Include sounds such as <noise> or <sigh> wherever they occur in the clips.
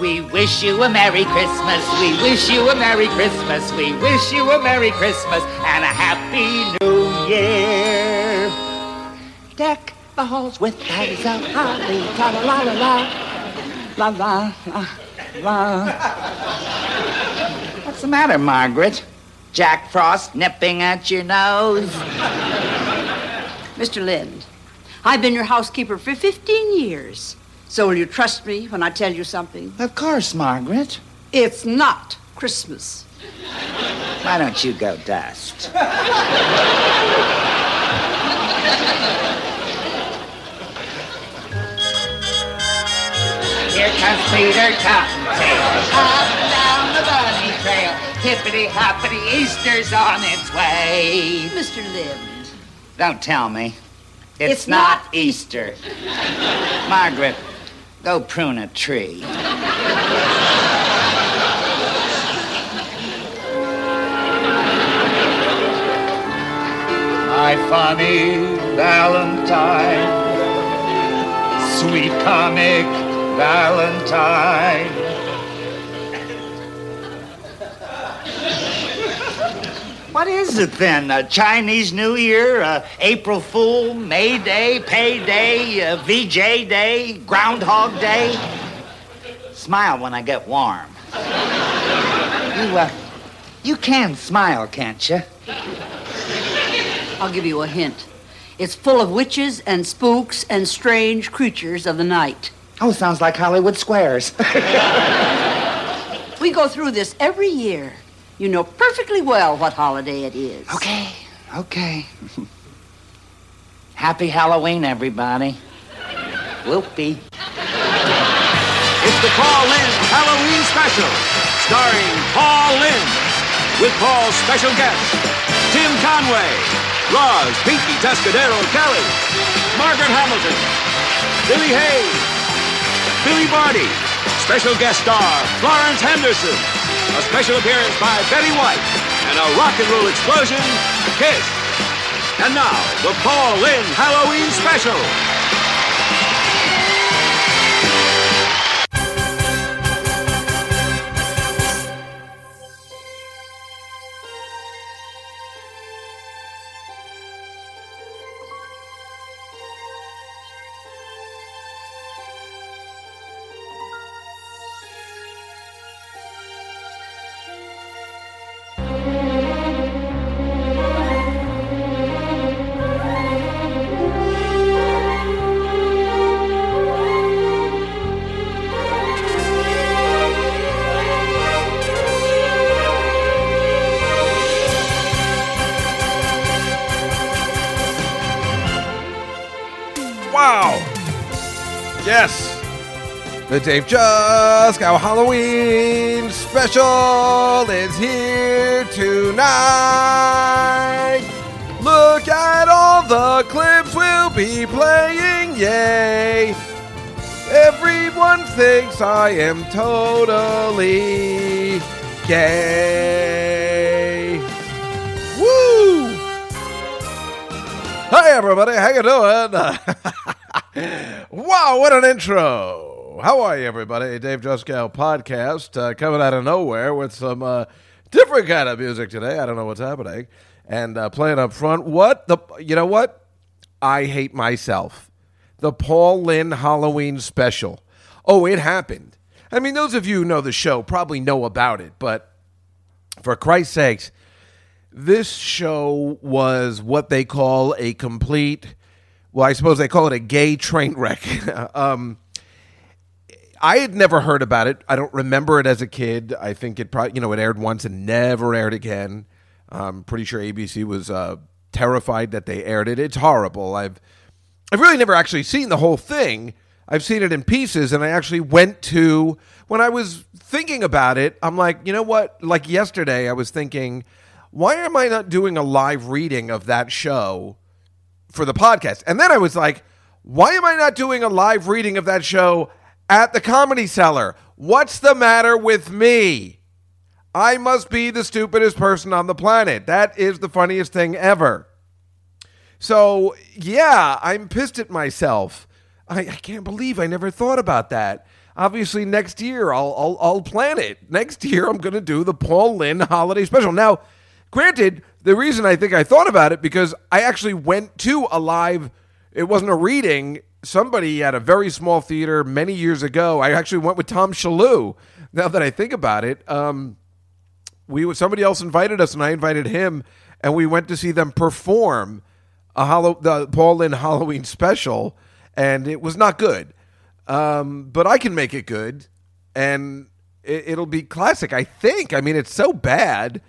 We wish you a Merry Christmas. We wish you a Merry Christmas. We wish you a Merry Christmas and a Happy New Year. Deck the halls with boughs of holly. La la la la la. La la la. What's the matter, Margaret? Jack Frost nipping at your nose? Mr. Lynde, I've been your housekeeper for 15 years. So will you trust me when I tell you something? Of course, Margaret. It's not Christmas. Why don't you go dust? Here comes Peter Cottontail, up and down the bunny trail. Hippity hoppity, Easter's on its way. Mr. Lynde. Don't tell me. It's, It's not Easter. Margaret, go prune a tree. My funny Valentine, sweet comic Valentine. What is it then? A Chinese New Year, uh, April Fool, May Day, Pay Day, uh, VJ Day, Groundhog Day? Smile when I get warm. You, uh, you can smile, can't you? I'll give you a hint. It's full of witches and spooks and strange creatures of the night. Oh, sounds like Hollywood Squares. <laughs> We go through this every year. You know perfectly well what holiday it is. okay, okay. <laughs> Happy Halloween, everybody. Whoopee. It's the Paul Lynde Halloween Special, starring Paul Lynde, with Paul's special guests, Tim Conway, Roz Pinky Tuscadero Kelly, Margaret Hamilton, Billy Hayes, Billy Barty, special guest star Florence Henderson, a special appearance by Betty White, and a rock and roll explosion, Kiss. And now, the Paul Lynde Halloween Special. The Dave Juskow Halloween special is here tonight. Look at all the clips we'll be playing, yay! Everyone thinks I am totally gay. Woo! Hi everybody, how you doing? <laughs> wow, what an intro! How are you, everybody? Dave Juskow podcast uh, coming out of nowhere with some uh, different kind of music today. I don't know what's happening, and uh, playing up front. What the? You know what? I hate myself. The Paul Lynde Halloween special. Oh, it happened. I mean, those of you who know the show probably know about it, but for Christ's sakes, this show was what they call a complete well i suppose they call it a gay train wreck <laughs> um, i had never heard about it. I don't remember it as a kid. I think it probably you know it aired once and never aired again. I'm pretty sure abc was uh, terrified that they aired it. It's horrible. I've i've really never actually seen the whole thing. I've seen it in pieces and i actually went to when i was thinking about it i'm like you know what? Like yesterday i was thinking why am I not doing a live reading of that show for the podcast? And then I was like, why am I not doing a live reading of that show at the Comedy Cellar? What's the matter with me? I must be the stupidest person on the planet. That is the funniest thing ever. So, yeah, I'm pissed at myself. I, I can't believe I never thought about that. obviously next year I'll I'll, I'll plan it. Next year I'm going to do the Paul Lynde holiday special. Now, granted, the reason I think I thought about it because I actually went to a live. It wasn't a reading. Somebody at a very small theater many years ago. I actually went with Tom Shalhoub. Now that I think about it, um, we somebody else invited us, and I invited him, and we went to see them perform a Hallow, the Paul Lynde Halloween special, and it was not good. Um, but I can make it good, and it, it'll be classic. I think. I mean, it's so bad,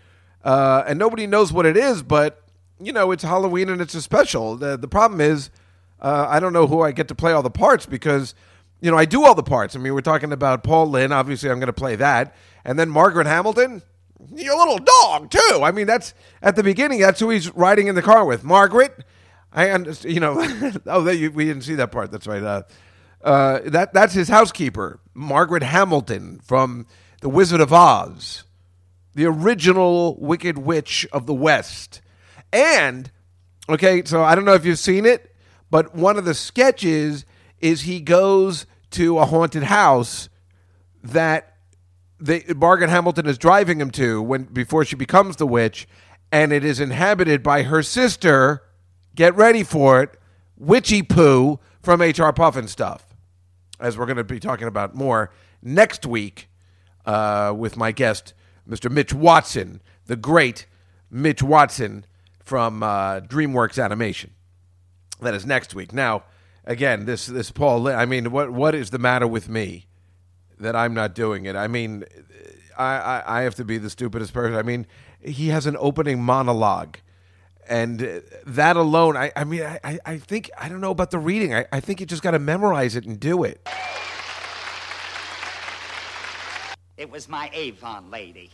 uh, and nobody knows what it is. But you know, it's Halloween and it's a special. The the problem is, uh, I don't know who I get to play all the parts because. You know, I do all the parts. I mean, we're talking about Paul Lynde. Obviously, I'm going to play that. And then Margaret Hamilton, your little dog, too. I mean, that's at the beginning, that's who he's riding in the car with. Margaret, I understand, you know, <laughs> oh, you, we didn't see that part. That's right. Uh, uh, that that's his housekeeper, Margaret Hamilton from The Wizard of Oz, the original Wicked Witch of the West. And okay, so I don't know if you've seen it, but one of the sketches is he goes to a haunted house that the Margaret Hamilton is driving him to when before she becomes the witch, and it is inhabited by her sister. Get ready for it, Witchy Poo from HR Pufnstuf as we're going to be talking about more next week uh, with my guest, Mr. Mitch Watson, the great Mitch Watson from uh, DreamWorks Animation. That is next week. Now, again, this this Paul. I mean, what what is the matter with me that I'm not doing it? I mean, I I, I have to be the stupidest person. I mean, he has an opening monologue and that alone i, I mean I, I think i don't know about the reading i, I think you just got to memorize it and do it It was my Avon lady.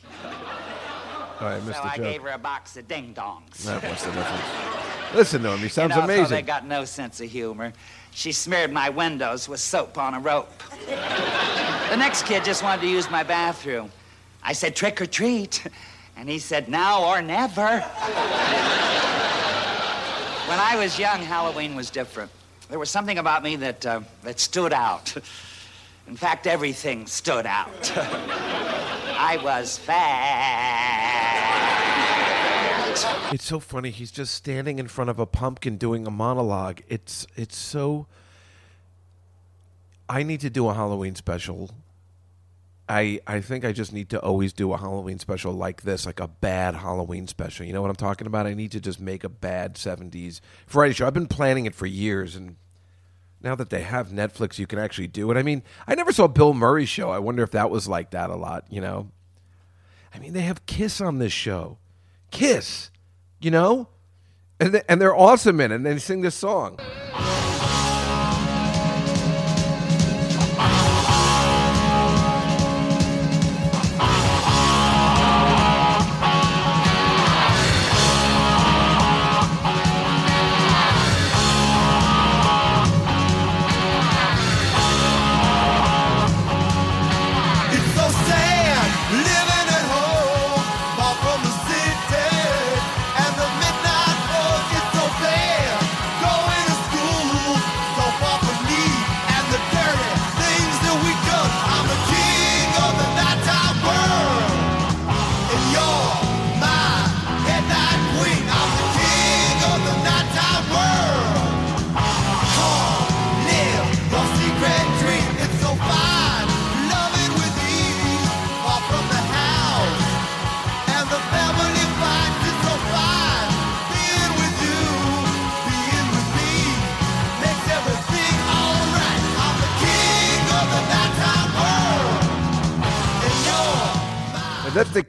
All right mr so I joke gave her a box of ding dongs. That- what's the difference listen to him he sounds you know, So they got no sense of humor. She smeared my windows with soap on a rope. the next kid just wanted to use my bathroom. I said, trick or treat. And he said, now or never. when I was young, Halloween was different. There was something about me that, uh, that stood out. In fact, everything stood out. <laughs> I was fat. it's so funny he's just standing in front of a pumpkin doing a monologue it's it's so i need to do a halloween special I, I think I just need to always do a Halloween special like this, like a bad Halloween special. You know what I'm talking about? I need to just make a bad 70s variety show. I've been planning it for years, and now that they have Netflix, you can actually do it. I mean, I never saw Bill Murray's show. I wonder if that was like that a lot, you know? I mean, they have Kiss on this show. Kiss, you know? And, they, and they're awesome in it, and they sing this song.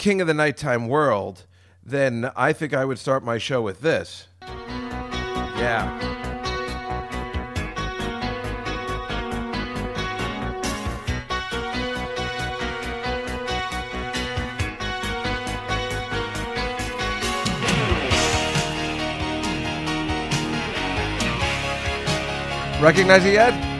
King of the nighttime world, then I think I would start my show with this. Yeah. Recognize it yet?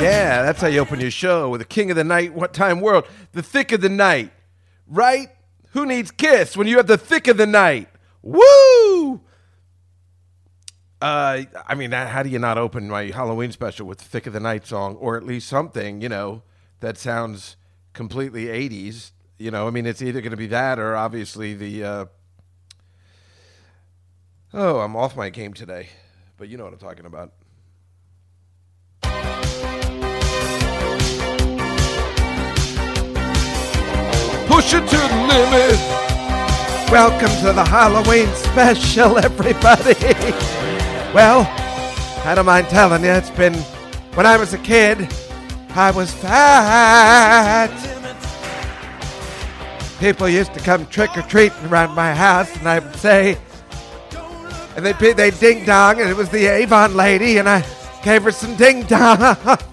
Yeah, that's how you open your show with the King of the Night, What Time World, the Thicke of the Night, right? Who needs Kiss when you have the Thicke of the Night? Woo! Uh, I mean, how do you not open my Halloween special with the Thicke of the Night song, or at least something, you know, that sounds completely 80s? You know, I mean, it's either going to be that or obviously the. Uh... Oh, I'm off my game today, but you know what I'm talking about. Push it to the limit. Welcome to the Halloween special, everybody. Well, I don't mind telling you, it's been when I was a kid, I was fat. People used to come trick or treating around my house, and I would say, and they'd, be- they'd ding dong, and it was the Avon lady, and I gave her some ding dongs.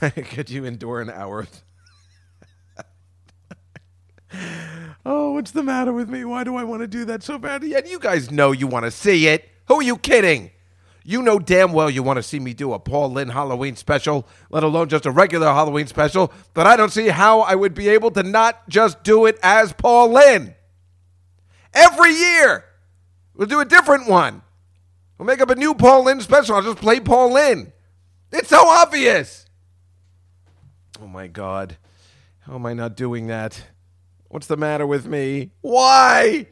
<laughs> <laughs> Could you endure an hour? of- oh, what's the matter with me? Why do I want to do that so badly? And you guys know you want to see it. Who are you kidding? You know damn well you want to see me do a Paul Lynde Halloween special, let alone just a regular Halloween special, but I don't see how I would be able to not just do it as Paul Lynde. Every year, we'll do a different one. We'll make up a new Paul Lynde special. I'll just play Paul Lynde. It's so obvious. Oh my God. How am I not doing that? What's the matter with me? Why?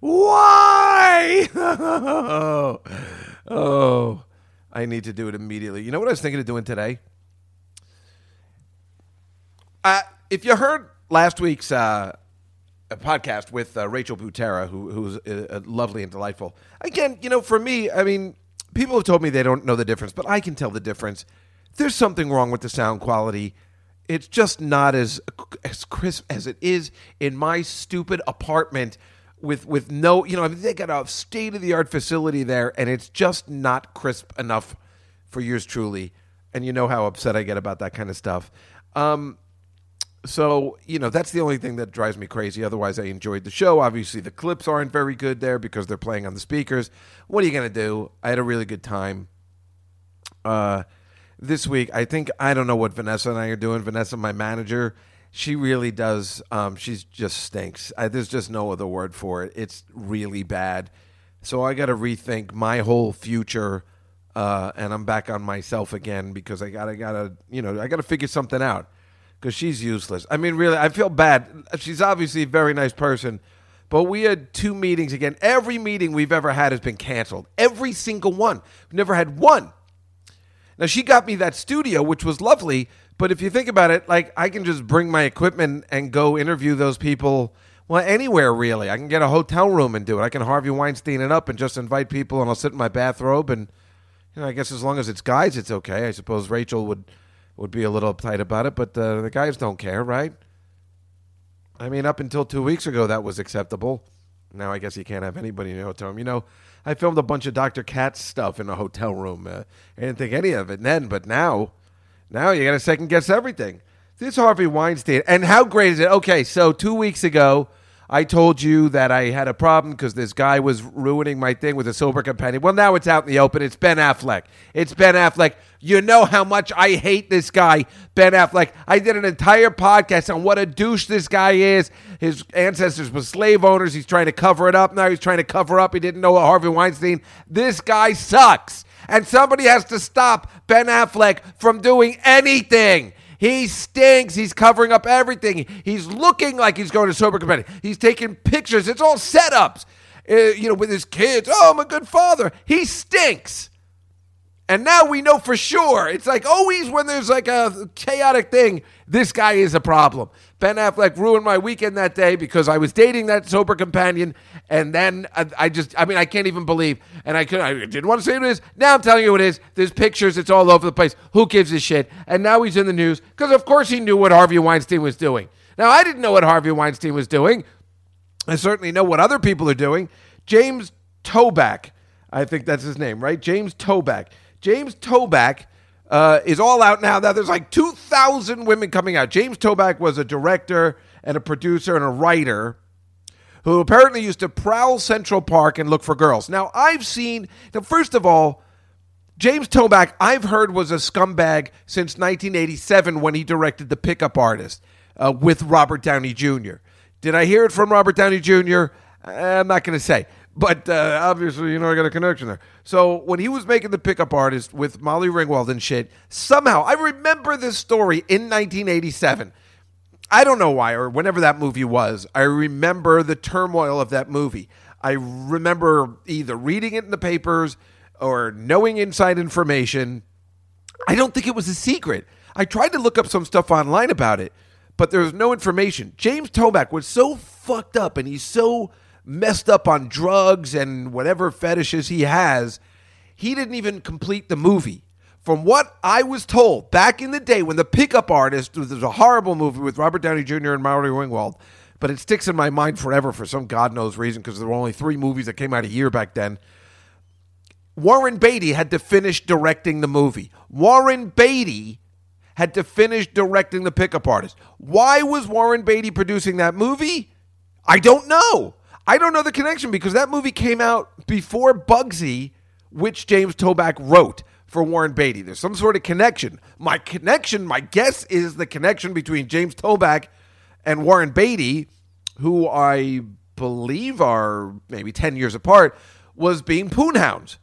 Why? oh, <laughs> oh, I need to do it immediately. You know what I was thinking of doing today? Uh, if you heard last week's uh, podcast with uh, Rachel Butera, who, who's lovely and delightful, again, you know, for me, I mean, people have told me they don't know the difference, but I can tell the difference. There's something wrong with the sound quality. It's just not as as crisp as it is in my stupid apartment with with no, you know, I mean, they got a state of the art facility there, and it's just not crisp enough for yours truly. And you know how upset I get about that kind of stuff. Um, so you know that's the only thing that drives me crazy. Otherwise, I enjoyed the show. Obviously, the clips aren't very good there because they're playing on the speakers. What are you gonna do? I had a really good time. Uh, this week, I think I don't know what Vanessa and I are doing. Vanessa, my manager, she really does. Um, she's just stinks. I, there's just no other word for it. It's really bad. So I got to rethink my whole future, uh, and I'm back on myself again because I got to gotta you know I got to figure something out because she's useless. I mean, really, I feel bad. She's obviously a very nice person, but we had two meetings again. Every meeting we've ever had has been canceled. Every single one. We've never had one. Now she got me that studio, which was lovely. But if you think about it, like I can just bring my equipment and go interview those people. Well, anywhere really. I can get a hotel room and do it. I can Harvey Weinstein it up and just invite people, and I'll sit in my bathrobe. And you know, I guess as long as it's guys, it's okay. I suppose Rachel would would be a little uptight about it, but uh, the guys don't care, right? I mean, up until two weeks ago, that was acceptable. Now I guess you can't have anybody in your hotel room. You know, I filmed a bunch of Dr. Katz stuff in a hotel room. Uh, I didn't think any of it then, but now, now you got to second guess everything. This Harvey Weinstein, and how great is it? Okay, so two weeks ago, I told you that I had a problem because this guy was ruining my thing with a sober companion. Well, now it's out in the open. It's Ben Affleck. It's Ben Affleck. You know how much I hate this guy, Ben Affleck. I did an entire podcast on what a douche this guy is. His ancestors were slave owners. He's trying to cover it up. Now he's trying to cover up. He didn't know what Harvey Weinstein. This guy sucks. And somebody has to stop Ben Affleck from doing anything. He stinks. He's covering up everything. He's looking like he's going to sober companion. He's taking pictures. It's all setups. Uh, you know, with his kids. Oh, I'm a good father. He stinks. And now we know for sure. It's like always when there's like a chaotic thing, this guy is a problem. Ben Affleck ruined my weekend that day because I was dating that sober companion, and then I, I just, I mean, I can't even believe. And I could, I didn't want to say it is. Now I'm telling you it is. There's pictures. It's all over the place. Who gives a shit? And now he's in the news because, of course, he knew what Harvey Weinstein was doing. Now I didn't know what Harvey Weinstein was doing. I certainly know what other people are doing. James Toback, I think that's his name, right? James Toback. James Toback uh, is all out now. Now there's like 2,000 women coming out. James Toback was a director and a producer and a writer who apparently used to prowl Central Park and look for girls. Now I've seen. Now first of all, James Toback, I've heard, was a scumbag since 1987 when he directed The Pickup Artist uh, with Robert Downey Jr. Did I hear it from Robert Downey Jr.? I'm not going to say. But uh, obviously, you know, I got a connection there. So when he was making The Pickup Artist with Molly Ringwald and shit, somehow, I remember this story in 1987. I don't know why, or whenever that movie was. I remember the turmoil of that movie. I remember either reading it in the papers or knowing inside information. I don't think it was a secret. I tried to look up some stuff online about it, but there was no information. James Toback was so fucked up and he's so messed up on drugs and whatever fetishes he has, he didn't even complete the movie. From what I was told back in the day when The Pickup Artist was a horrible movie with Robert Downey Jr. and Molly Ringwald, but it sticks in my mind forever for some God knows reason because there were only three movies that came out a year back then. Warren Beatty had to finish directing the movie. Warren Beatty had to finish directing The Pickup Artist. Why was Warren Beatty producing that movie? I don't know. I don't know the connection because that movie came out before Bugsy, which James Toback wrote for Warren Beatty. There's some sort of connection. My connection, my guess is the connection between James Toback and Warren Beatty, who I believe are maybe 10 years apart, was being poonhounds.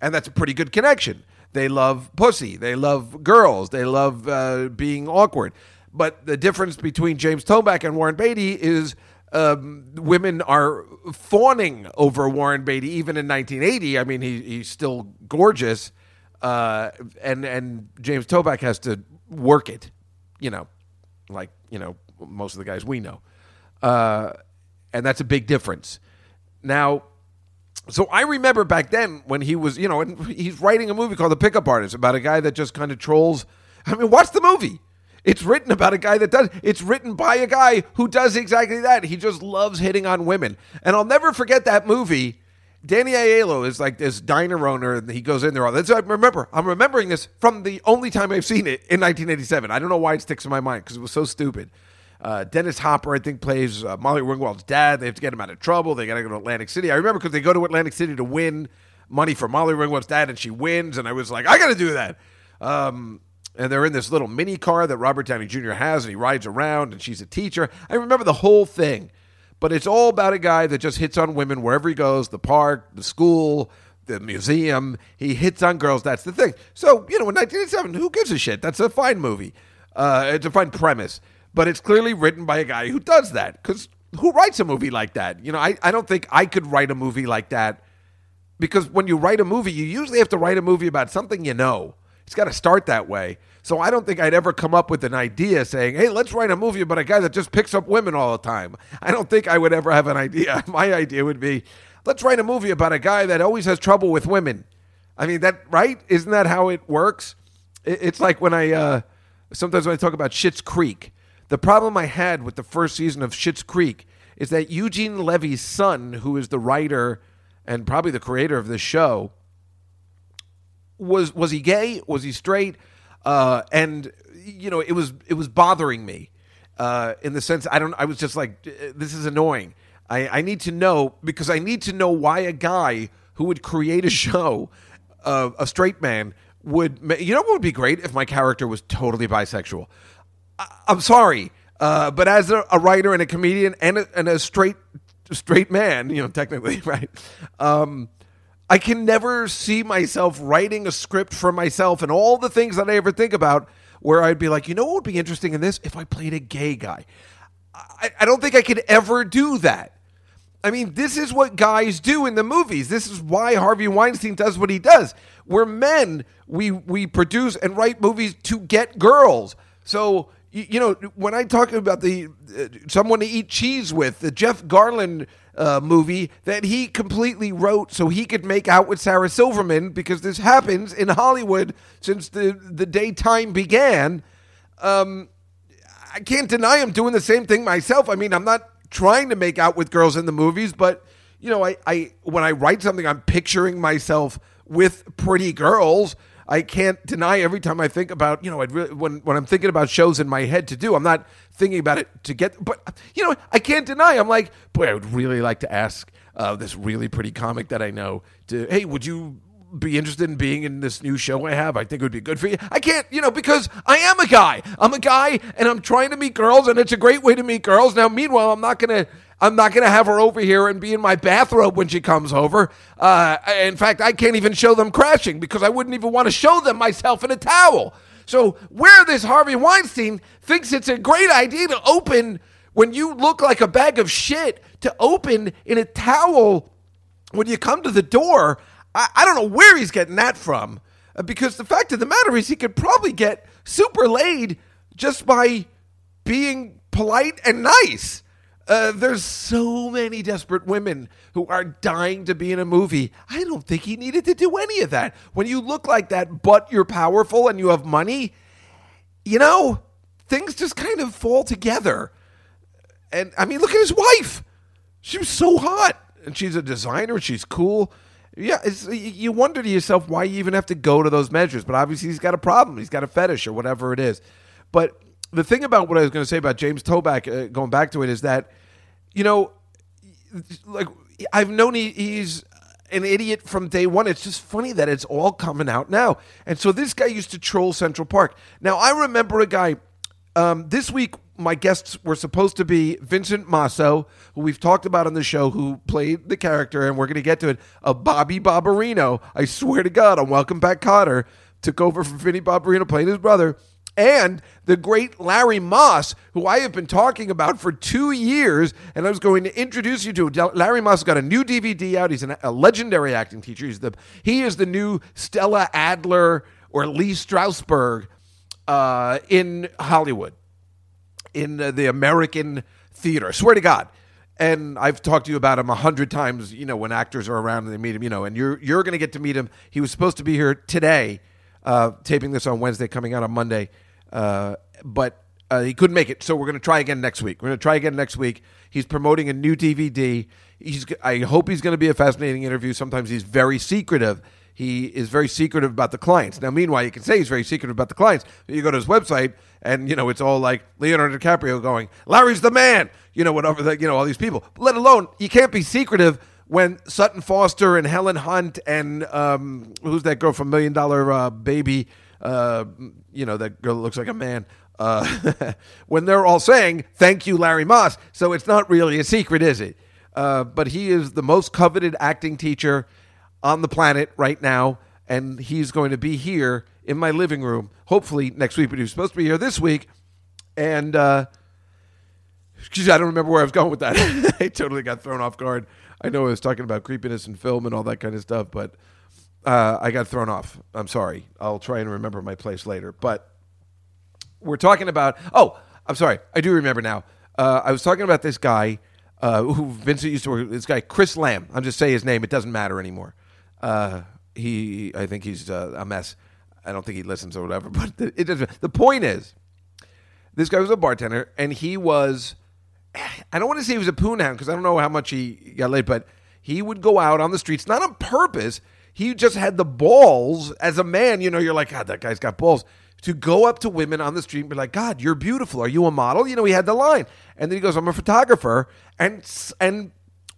And that's a pretty good connection. They love pussy. They love girls. They love uh, being awkward. But the difference between James Toback and Warren Beatty is um, women are fawning over Warren Beatty even in 1980. I mean, he, he's still gorgeous, uh, and and James Toback has to work it, you know, like you know most of the guys we know, uh, and that's a big difference. Now, so I remember back then when he was, you know, and he's writing a movie called The Pickup Artist about a guy that just kind of trolls. I mean, watch the movie. It's written about a guy that does. It's written by a guy who does exactly that. He just loves hitting on women. And I'll never forget that movie. Danny Aiello is like this diner owner, and he goes in there. All that's I remember. I'm remembering this from the only time I've seen it in 1987. I don't know why it sticks in my mind because it was so stupid. Uh, Dennis Hopper, I think, plays uh, Molly Ringwald's dad. They have to get him out of trouble. They got to go to Atlantic City. I remember because they go to Atlantic City to win money for Molly Ringwald's dad, and she wins. And I was like, I got to do that. Um, and they're in this little mini car that Robert Downey Jr. has, and he rides around, and she's a teacher. I remember the whole thing, but it's all about a guy that just hits on women wherever he goes the park, the school, the museum. He hits on girls. That's the thing. So, you know, in 1987, who gives a shit? That's a fine movie. Uh, it's a fine premise, but it's clearly written by a guy who does that. Because who writes a movie like that? You know, I, I don't think I could write a movie like that because when you write a movie, you usually have to write a movie about something you know. It's got to start that way. So I don't think I'd ever come up with an idea saying, "Hey, let's write a movie about a guy that just picks up women all the time." I don't think I would ever have an idea. <laughs> My idea would be, "Let's write a movie about a guy that always has trouble with women." I mean, that right? Isn't that how it works? It's like when I uh, sometimes when I talk about Schitt's Creek. The problem I had with the first season of Schitt's Creek is that Eugene Levy's son, who is the writer and probably the creator of this show, was was he gay? Was he straight? Uh, and you know, it was it was bothering me uh, in the sense I don't. I was just like, this is annoying. I, I need to know because I need to know why a guy who would create a show, uh, a straight man, would. You know what would be great if my character was totally bisexual. I, I'm sorry, uh, but as a, a writer and a comedian and a, and a straight straight man, you know, technically, <laughs> right? Um, I can never see myself writing a script for myself and all the things that I ever think about where I'd be like, you know what would be interesting in this? If I played a gay guy. I, I don't think I could ever do that. I mean, this is what guys do in the movies. This is why Harvey Weinstein does what he does. We're men. We we produce and write movies to get girls. So you, you know, when I talk about the uh, someone to eat cheese with, the Jeff Garlin uh, movie that he completely wrote so he could make out with Sarah Silverman because this happens in Hollywood since the the day time began. Um, I can't deny I'm doing the same thing myself. I mean, I'm not trying to make out with girls in the movies, but you know, I, I when I write something, I'm picturing myself with pretty girls. I can't deny every time I think about, you know, I'd really, when when I'm thinking about shows in my head to do, I'm not thinking about it to get, but you know, I can't deny. I'm like, boy, I would really like to ask uh, this really pretty comic that I know to, hey, would you be interested in being in this new show I have? I think it would be good for you. I can't, you know, because I am a guy. I'm a guy and I'm trying to meet girls and it's a great way to meet girls. Now, meanwhile, I'm not going to I'm not going to have her over here and be in my bathrobe when she comes over. Uh, in fact, I can't even show them crashing because I wouldn't even want to show them myself in a towel. So, where this Harvey Weinstein thinks it's a great idea to open when you look like a bag of shit to open in a towel when you come to the door, I, I don't know where he's getting that from. Uh, because the fact of the matter is, he could probably get super laid just by being polite and nice. Uh, there's so many desperate women who are dying to be in a movie. I don't think he needed to do any of that. When you look like that, but you're powerful and you have money, you know, things just kind of fall together. And I mean, look at his wife. She was so hot, and she's a designer. She's cool. Yeah, you wonder to yourself why you even have to go to those measures. But obviously, he's got a problem. He's got a fetish or whatever it is. But the thing about what I was going to say about James Toback, uh, going back to it, is that you know, like I've known he, he's an idiot from day one. It's just funny that it's all coming out now. And so this guy used to troll Central Park. Now I remember a guy. Um, this week, my guests were supposed to be Vincent Masso, who we've talked about on the show, who played the character, and we're going to get to it. Of Bobby Barbarino. I swear to God, on Welcome Back, Kotter took over for Vinny Barbarino, playing his brother and the great Larry Moss, who I have been talking about for two years, and I was going to introduce you to. Larry Moss has got a new DVD out. He's an, a legendary acting teacher. He's the he is the new Stella Adler or Lee Strasberg uh, in Hollywood, in uh, the American theater. I swear to God. And I've talked to you about him a hundred times. You know, when actors are around and they meet him. You know, and you're you're going to get to meet him. He was supposed to be here today, uh, taping this on Wednesday, coming out on Monday. Uh, but uh, he couldn't make it, so we're going to try again next week. We're going to try again next week. He's promoting a new DVD. He's, I hope he's going to be a fascinating interview. Sometimes he's very secretive. He is very secretive about the clients. Now, meanwhile, you can say he's very secretive about the clients. You go to his website, and you know it's all like Leonardo DiCaprio going, "Larry's the man," you know, whatever. The, you know, all these people. Let alone you can't be secretive when Sutton Foster and Helen Hunt and um, who's that girl from Million Dollar uh, Baby? Uh, you know, that girl looks like a man. Uh, <laughs> when they're all saying thank you, Larry Moss, so it's not really a secret, is it? Uh, but he is the most coveted acting teacher on the planet right now, and he's going to be here in my living room, hopefully next week. But he was supposed to be here this week, and uh, geez, I don't remember where I was going with that. <laughs> I totally got thrown off guard. I know I was talking about creepiness in film and all that kind of stuff, but uh, I got thrown off. I'm sorry. I'll try and remember my place later. But we're talking about. Oh, I'm sorry. I do remember now. Uh, I was talking about this guy uh, who Vincent used to work. with, This guy Chris Lamb. I'm just say his name. It doesn't matter anymore. Uh, he, I think he's uh, a mess. I don't think he listens or whatever. <laughs> But the, it doesn't. The point is, this guy was a bartender, and he was. I don't want to say he was a poon hound because I don't know how much he got laid, but he would go out on the streets, not on purpose. He just had the balls as a man. You know, you're like, God, that guy's got balls to go up to women on the street and be like, God, you're beautiful. Are you a model? You know, he had the line, and then he goes, I'm a photographer, and and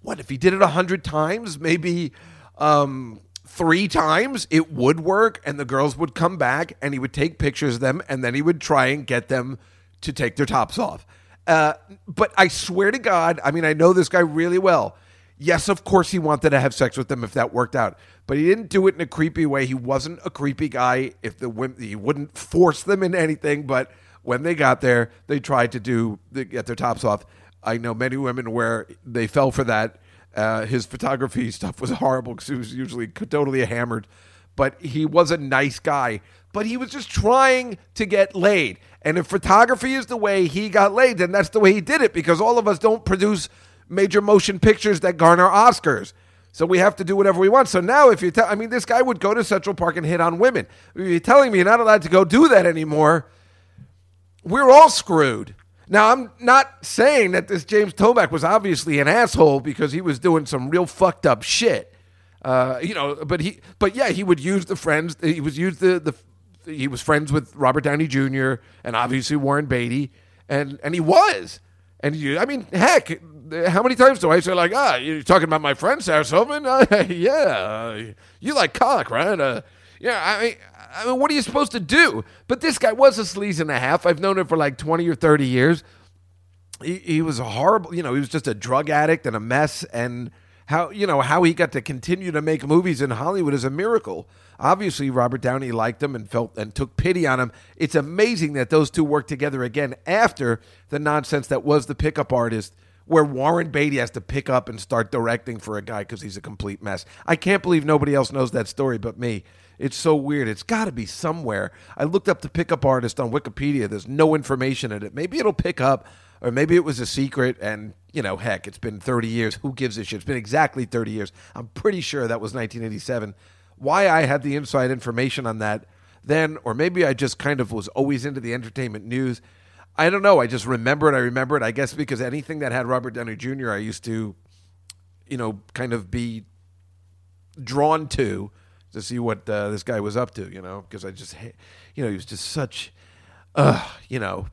what if he did it a hundred times, maybe um, three times, it would work, and the girls would come back, and he would take pictures of them, and then he would try and get them to take their tops off. Uh, but I swear to God, I mean, I know this guy really well. Yes, of course he wanted to have sex with them if that worked out, but he didn't do it in a creepy way. He wasn't a creepy guy. If the women, he wouldn't force them in anything. But when they got there, they tried to do get their tops off. I know many women where they fell for that. Uh, his photography stuff was horrible because he was usually totally hammered. But he was a nice guy. But he was just trying to get laid. And if photography is the way he got laid, then that's the way he did it because all of us don't produce major motion pictures that garner Oscars. So we have to do whatever we want. So now, if you tell, I mean, this guy would go to Central Park and hit on women. If you're telling me you're not allowed to go do that anymore, we're all screwed. Now, I'm not saying that this James Toback was obviously an asshole because he was doing some real fucked up shit. Uh, you know, but he, but yeah, he would use the friends. He was use the the. He was friends with Robert Downey Jr. and obviously Warren Beatty, and and he was, And you, I mean, heck, how many times do I say like, ah, you're talking about my friend Sarah Silverman? <laughs> Uh, yeah, uh, you like cock, right? Uh, yeah, I mean, I mean, what are you supposed to do? But this guy was a sleaze and a half. I've known him for like twenty or thirty years. He, he was a horrible, you know, he was just a drug addict and a mess. And how, you know, how he got to continue to make movies in Hollywood is a miracle. Obviously, Robert Downey liked him and felt and took pity on him. It's amazing that those two worked together again after the nonsense that was the pickup artist, where Warren Beatty has to pick up and start directing for a guy because he's a complete mess. I can't believe nobody else knows that story but me. It's so weird. It's got to be somewhere. I looked up the pickup artist on Wikipedia. There's no information in it. Maybe it'll pick up, or maybe it was a secret. And you know, heck, it's been 30 years. Who gives a shit? It's been exactly 30 years. I'm pretty sure that was 1987 why I had the inside information on that then, or maybe I just kind of was always into the entertainment news. I don't know. I just remember it. I remember it. I guess because anything that had Robert Downey Jr., I used to, you know, kind of be drawn to to see what uh, this guy was up to. You know, because I just, you know, he was just such, uh, you know,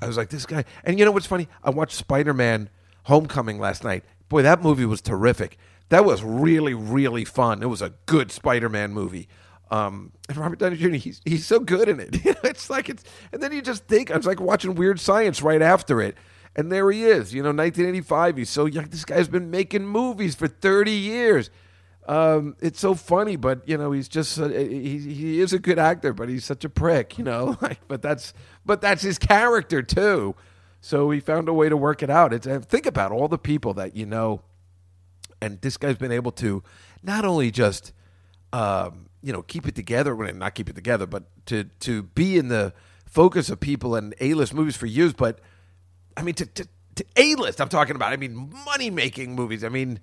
I was like this guy. And you know what's funny? I watched Spider Man Homecoming last night. Boy, that movie was terrific that was really really fun. It was a good Spider-Man movie. Um, and Robert Downey Jr. He's he's so good in it. <laughs> it's like it's, and then you just think I was like watching Weird Science right after it, and there he is. You know, 1985. He's so young. This guy's been making movies for 30 years. Um, it's so funny, but you know, he's just uh, he he is a good actor, but he's such a prick. You know, <laughs> like, but that's but that's his character too. So he found a way to work it out. It's uh, think about all the people that you know and this guy's been able to not only just um, you know keep it together, well, not keep it together, but to to be in the focus of people and A list movies for years. But I mean, to, to, to A list, I'm talking about. I mean, money making movies. I mean,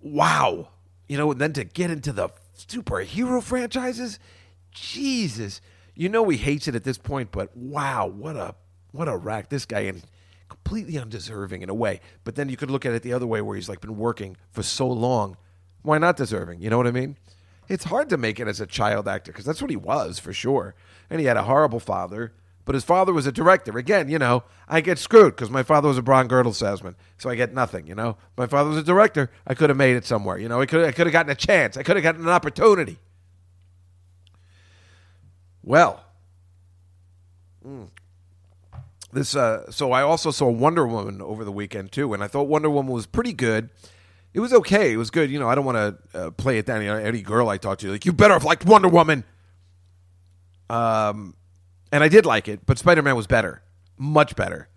wow, you know, and then to get into the superhero franchises, Jesus, you know, he hates it at this point, but wow, what a what a rack this guy and completely undeserving in a way. But then you could look at it the other way where he's like been working for so long. Why not deserving? You know what I mean? It's hard to make it as a child actor because that's what he was for sure. And he had a horrible father, but his father was a director. Again, you know, I get screwed because my father was a Braun Girdle salesman, so I get nothing. You know, my father was a director. I could have made it somewhere. You know, I could I could have gotten a chance. I could have gotten an opportunity. Well, mm, this uh, so I also saw Wonder Woman over the weekend too, and I thought Wonder Woman was pretty good. It was okay. It was good. You know, I don't want to uh, play it down. You know, any girl I talk to, like, you better have liked Wonder Woman. Um, and I did like it, but Spider Man was better, much better,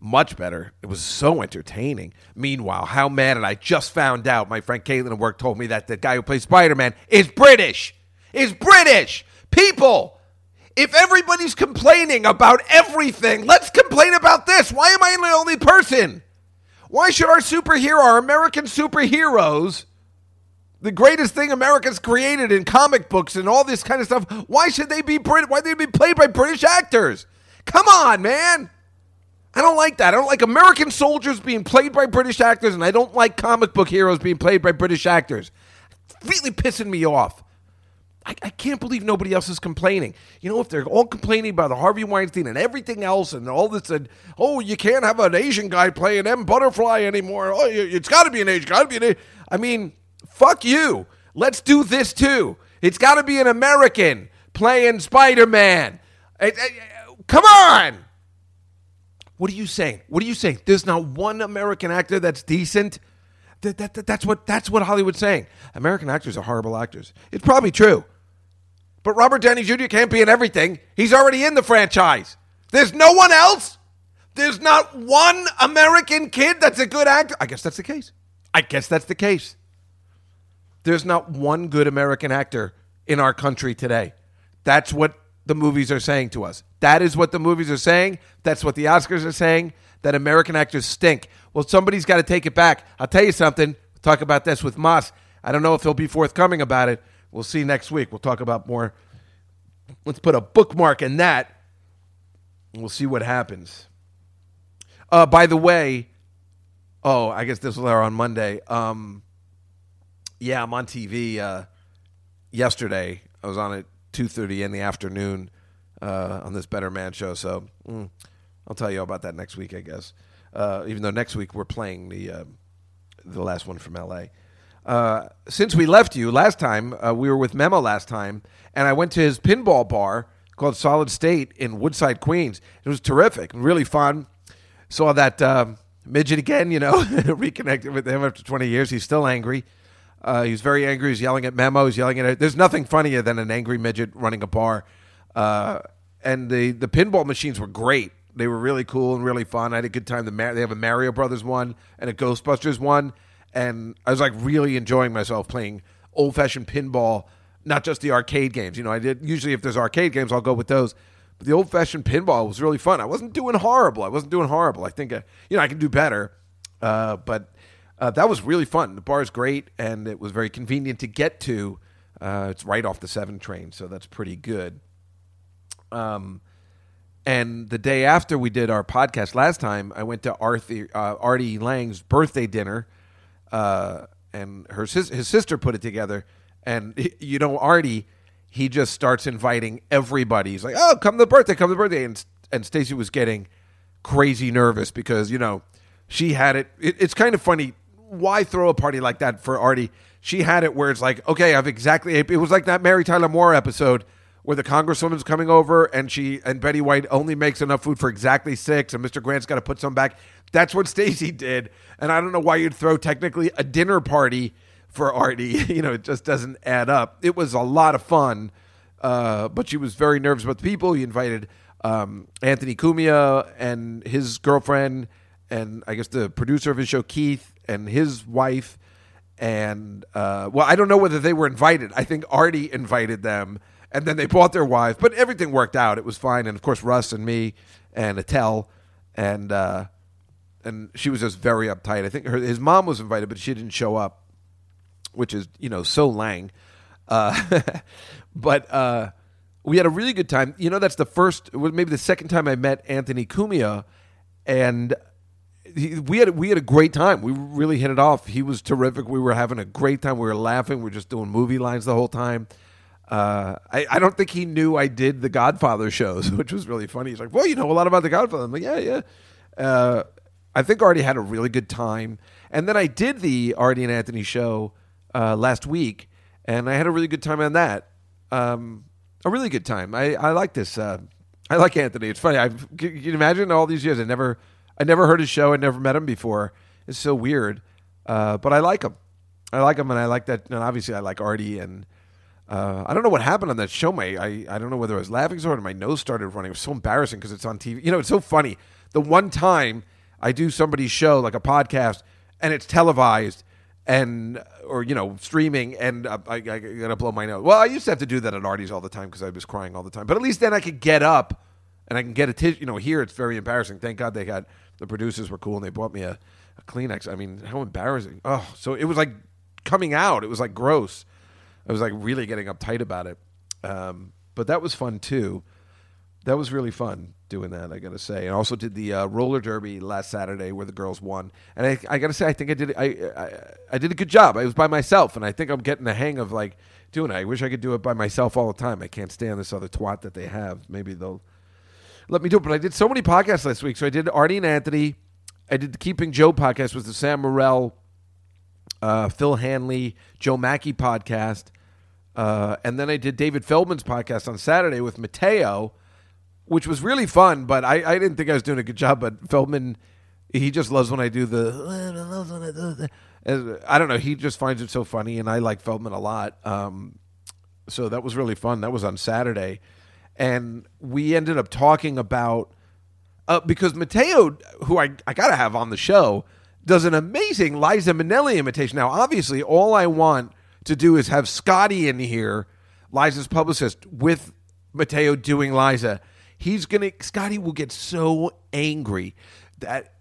much better. It was so entertaining. Meanwhile, how mad and I just found out. My friend Caitlin at work told me that the guy who plays Spider Man is British. Is British people. If everybody's complaining about everything, let's complain about this. Why am I the only person? Why should our superhero, our American superheroes, the greatest thing America's created in comic books and all this kind of stuff, why should they be Brit- why they be played by British actors? Come on, man. I don't like that. I don't like American soldiers being played by British actors, and I don't like comic book heroes being played by British actors. It's Really pissing me off. I, I, can't believe nobody else is complaining. You know, if they're all complaining about the Harvey Weinstein and everything else and all this, and oh, you can't have an Asian guy playing M Butterfly anymore. Oh, it's got to be an Asian. Got to be an. I mean, fuck you. Let's do this too. It's got to be an American playing Spider Man. Eh, eh, eh, come on. What are you saying? What are you saying? There's not one American actor that's decent. That, that, that, that's what that's what Hollywood's saying. American actors are horrible actors. It's probably true. But Robert Downey Jr. can't be in everything. He's already in the franchise. There's no one else. There's not one American kid that's a good actor. I guess that's the case. I guess that's the case. There's not one good American actor in our country today. That's what the movies are saying to us. That is what the movies are saying. That's what the Oscars are saying. That American actors stink. Well, somebody's got to take it back. I'll tell you something. Talk about this with Moss. I don't know if he'll be forthcoming about it. We'll see next week. We'll talk about more. Let's put a bookmark in that. We'll see what happens. Uh, by the way, oh, I guess this will air on Monday. Um, yeah, I'm on TV. Uh, yesterday, I was on at two thirty in the afternoon uh, on this Better Man show. So mm, I'll tell you about that next week, I guess. Uh, even though next week we're playing the uh, the last one from L.A. Uh, since we left you last time, uh, we were with Memo last time, and I went to his pinball bar called Solid State in Woodside, Queens. It was terrific, really fun. Saw that um midget again, you know, <laughs> reconnected with him after 20 years. He's still angry. Uh, he's very angry. He's yelling at Memo. He's yelling at. There's nothing funnier than an angry midget running a bar. Uh, and the the pinball machines were great. They were really cool and really fun. I had a good time. The Mar- they have a Mario Brothers one and a Ghostbusters one, and I was like really enjoying myself playing old fashioned pinball, not just the arcade games. You know, I did usually if there's arcade games, I'll go with those. But the old fashioned pinball was really fun. I wasn't doing horrible. I wasn't doing horrible. I think uh, you know I can do better, uh, but uh, that was really fun. The bar is great, and it was very convenient to get to. Uh, it's right off the seven train, so that's pretty good. Um, and the day after we did our podcast last time, I went to Arthur, uh, Artie Lange's birthday dinner, uh, and her sis- his sister put it together. And <laughs> you know, Artie, he just starts inviting everybody. He's like, "Oh, come to the birthday, come to the birthday," and and Stacy was getting crazy nervous because you know she had it, it. It's kind of funny. Why throw a party like that for Artie? She had it where it's like, okay, I've exactly. It was like that Mary Tyler Moore episode where the congresswoman's coming over and she and Betty White only makes enough food for exactly six, and Mr. Grant's got to put some back. That's what Stacy did, and I don't know why you'd throw technically a dinner party for Artie. <laughs> you know, it just doesn't add up. It was a lot of fun, uh, but she was very nervous about the people. He invited um, Anthony Cumia and his girlfriend, and I guess the producer of his show, Keith, and his wife. And uh, well, I don't know whether they were invited. I think Artie invited them, and then they bought their wives. But everything worked out. It was fine. And of course, Russ and me and Attell, and uh, and she was just very uptight. I think her his mom was invited, but she didn't show up which is you know so Lange. Uh, <laughs> but uh, we had a really good time. You know, that's the first, maybe the second time I met Anthony Cumia, and we had we had a great time. We really hit it off. He was terrific. We were having a great time. We were laughing. We were just doing movie lines the whole time. Uh, I, I don't think he knew I did the Godfather shows, <laughs> which was really funny. He's like, "Well, you know a lot about the Godfather." I'm like, "Yeah, yeah." Uh, I think Artie had a really good time, and then I did the Artie and Anthony show uh, last week, and I had a really good time on that. Um, a really good time. I, I like this. Uh, I like Anthony. It's funny. I've, can you imagine all these years? I never, I never heard his show. I never met him before. It's so weird, uh, but I like him. I like him, and I like that. And obviously, I like Artie. And uh, I don't know what happened on that show. My, I, I don't know whether I was laughing so hard or my nose started running. It was so embarrassing because it's on TV. You know, it's so funny. The one time I do somebody's show, like a podcast, and it's televised, and or you know streaming and uh, I, I gotta blow my nose well i used to have to do that at artie's all the time because i was crying all the time but at least then i could get up and i can get a tissue you know here it's very embarrassing thank god they got the producers were cool and they bought me a, a kleenex i mean how embarrassing oh so it was like coming out it was like gross i was like really getting uptight about it um, but that was fun too that was really fun doing that. I got to say, and also did the uh, roller derby last Saturday where the girls won. And I, I got to say, I think I did I, I I did a good job. I was by myself, and I think I'm getting the hang of like doing it. I wish I could do it by myself all the time. I can't stand this other twat that they have. Maybe they'll let me do it. But I did so many podcasts last week. So I did Artie and Anthony. I did the Keeping Joe podcast with the Sam Morril, uh, Phil Hanley, Joe Machi podcast. Uh, and then I did David Feldman's podcast on Saturday with Mateo which was really fun. But I, I didn't think I was doing a good job. But Feldman, he just loves when I do the. I don't know. He just finds it so funny, and I like Feldman a lot. Um, so that was really fun. That was on Saturday, and we ended up talking about uh, because Mateo, who I I gotta have on the show, does an amazing Liza Minnelli imitation. Now, obviously, all I want to do is have Scotty in here, Liza's publicist, with Mateo doing Liza he's gonna Scotty will get so angry that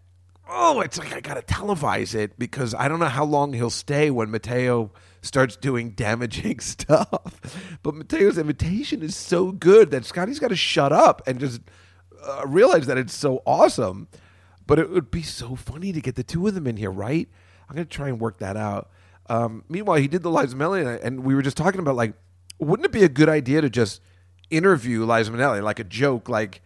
oh, it's like I gotta televise it because I don't know how long he'll stay when Mateo starts doing damaging <laughs> stuff. But Mateo's invitation is so good that Scotty's got to shut up and just uh, realize that it's so awesome. But it would be so funny to get the two of them in here, right? I'm gonna try and work that out. Um, meanwhile, he did the Liza Minnelli, and we were just talking about like, wouldn't it be a good idea to just interview Liza Minnelli like a joke, like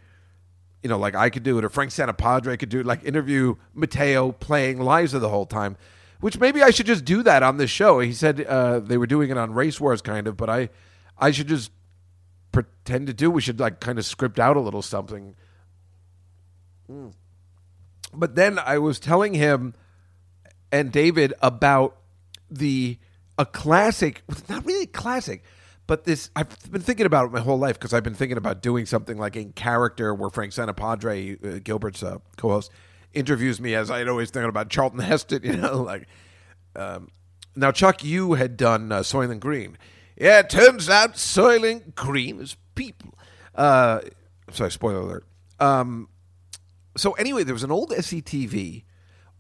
you know, like I could do it, or Frank Santopadre could do it, like interview Mateo playing Liza the whole time, which maybe I should just do that on this show. He said uh, they were doing it on Race Wars, kind of, but I, I should just pretend to do. We should like kind of script out a little something. Mm. But then I was telling him and David about the a classic, not really classic, but this I've been thinking about it my whole life because I've been thinking about doing something like in character where Frank Santopadre, uh, Gilbert's uh, co-host, interviews me as I'd always thinking about Charlton Heston, <laughs> you know, like. Um, now, Chuck, you had done uh, Soylent Green. Yeah, it turns out Soylent Green is people. Uh, sorry, spoiler alert. Um, so anyway, there was an old SCTV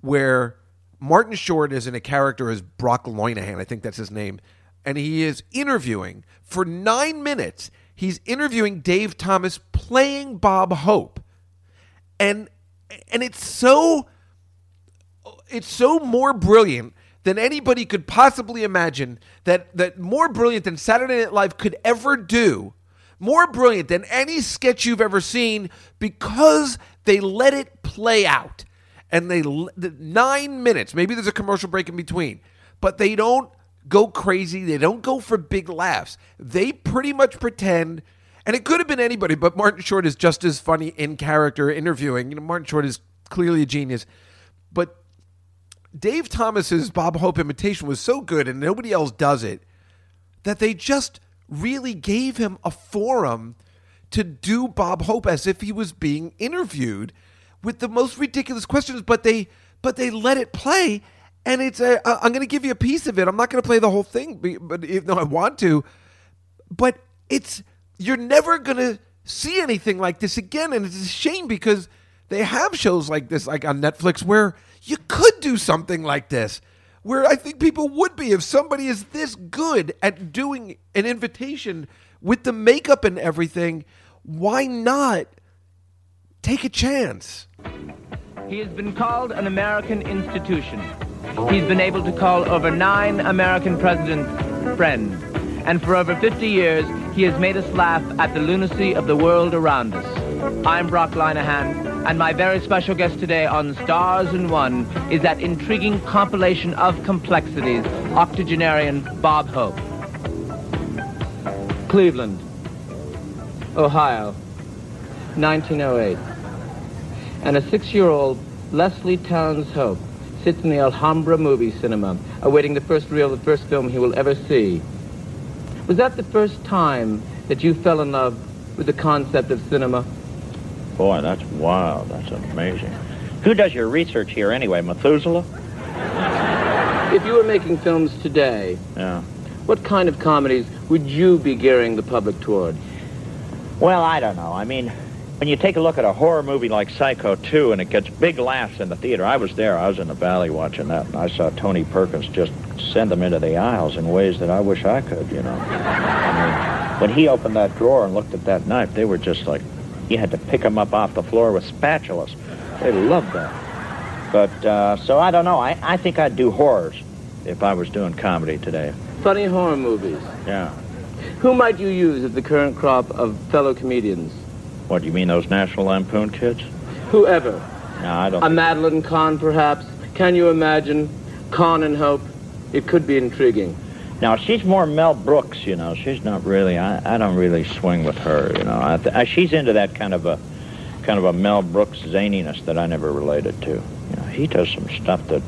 where Martin Short is in a character as Brock Linehan, I think that's his name, and he is interviewing for nine minutes. He's interviewing Dave Thomas playing Bob Hope, and and it's so it's so more brilliant than anybody could possibly imagine that that more brilliant than Saturday Night Live could ever do more brilliant than any sketch you've ever seen because they let it play out and they nine minutes maybe there's a commercial break in between but they don't go crazy they don't go for big laughs. They pretty much pretend and it could have been anybody but martin short is just as funny in character interviewing. You know martin short is clearly a genius. But dave thomas's bob hope imitation was so good and nobody else does it that they just really gave him a forum to do Bob Hope as if he was being interviewed with the most ridiculous questions, but they but they let it play. And it's a, I'm going to give you a piece of it. I'm not going to play the whole thing, but if no, I want to. But it's you're never going to see anything like this again, and it's a shame because they have shows like this, like on Netflix, where you could do something like this where I think people would be if somebody is this good at doing an invitation with the makeup and everything. Why not take a chance? He has been called an American institution. He's been able to call over nine American presidents friends. And for over 50 years, he has made us laugh at the lunacy of the world around us. I'm Brock Linehan, and my very special guest today on Stars in One is that intriguing compilation of complexities, octogenarian Bob Hope. Cleveland, Ohio, 1908. And a six-year-old Leslie Towns Hope sits in the Alhambra movie cinema, awaiting the first reel of the first film he will ever see. Was that the first time that you fell in love with the concept of cinema? Boy, that's wild. That's amazing. Who does your research here anyway, Methuselah? If you were making films today, Yeah. what kind of comedies would you be gearing the public toward? Well, I don't know. I mean, when you take a look at a horror movie like Psycho 2 and it gets big laughs in the theater, I was there. I was in the valley watching that, and I saw Tony Perkins just send them into the aisles in ways that I wish I could, you know. I mean, when he opened that drawer and looked at that knife, they were just like, you had to pick them up off the floor with spatulas. They loved that. But, uh, so I don't know. I, I think I'd do horrors if I was doing comedy today. Funny horror movies. Yeah. Who might you use of the current crop of fellow comedians? What, do you mean those National Lampoon kids? Whoever. No, I don't A Madeline Kahn, perhaps. Can you imagine Kahn and Hope? It could be intriguing. Now she's more Mel Brooks, you know. She's not really. I, I don't really swing with her, you know. I th- I, she's into that kind of a, kind of a Mel Brooks zaniness that I never related to. You know, he does some stuff that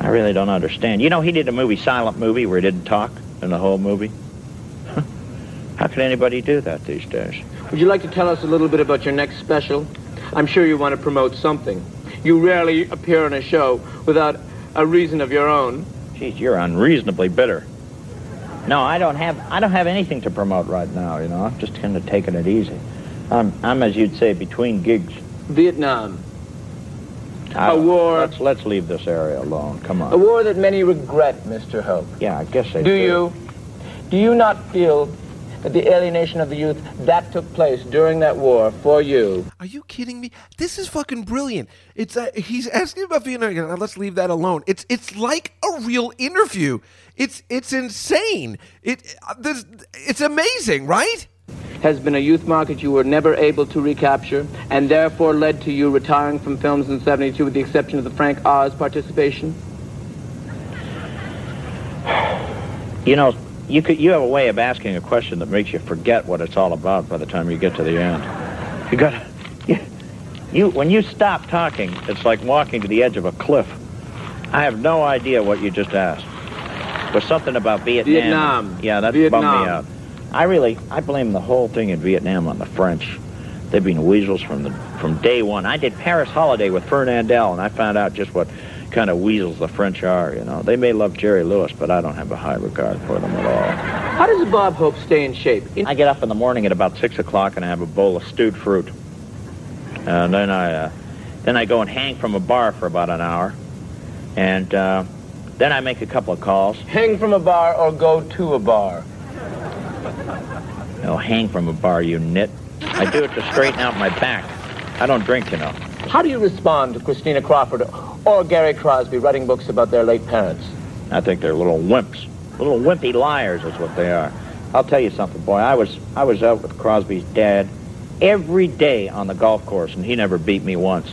I really don't understand. You know, he did a movie, silent movie, where he didn't talk in the whole movie. <laughs> How can anybody do that these days? Would you like to tell us a little bit about your next special? I'm sure you want to promote something. You rarely appear on a show without a reason of your own. Geez, you're unreasonably bitter. No, I don't have. I don't have anything to promote right now. You know, I'm just kind of taking it easy. I'm, I'm as you'd say, between gigs. Vietnam. I- A war- Let's let's leave this area alone. Come on. A war that many regret, Mr. Hope. Yeah, I guess they Do Do you? Do you not feel the alienation of the youth that took place during that war for you Are you kidding me? This is fucking brilliant. It's uh, he's asking about Vietnam. Now, Let's leave that alone. It's it's like a real interview. It's it's insane. It uh, this, it's amazing, right? has been a youth market you were never able to recapture, and therefore led to you retiring from films in 72 with the exception of the Frank Oz participation? You know, you could you have a way of asking a question that makes you forget what it's all about by the time you get to the end. You got you, you when you stop talking, it's like walking to the edge of a cliff. I have no idea what you just asked. There's something about Vietnam. Vietnam. Yeah, that bummed me out. I really I blame the whole thing in Vietnam on the French. They've been weasels from the from day one. I did Paris Holiday with Fernandel, and I found out just what kind of weasels the French are. You know, they may love Jerry Lewis, but I don't have a high regard for them at all. How does Bob Hope stay in shape? In- I get up in the morning at about six o'clock and I have a bowl of stewed fruit, and then I uh, then I go and hang from a bar for about an hour, and uh, then I make a couple of calls. hang from a bar or go to a bar? No, hang from a bar, you nit. I do it to straighten out my back. I don't drink, you know. How do you respond to Christina Crawford or Gary Crosby writing books about their late parents? I think they're little wimps, little wimpy liars is what they are. I'll tell you something, boy. I was I was out with Crosby's dad every day on the golf course, and he never beat me once.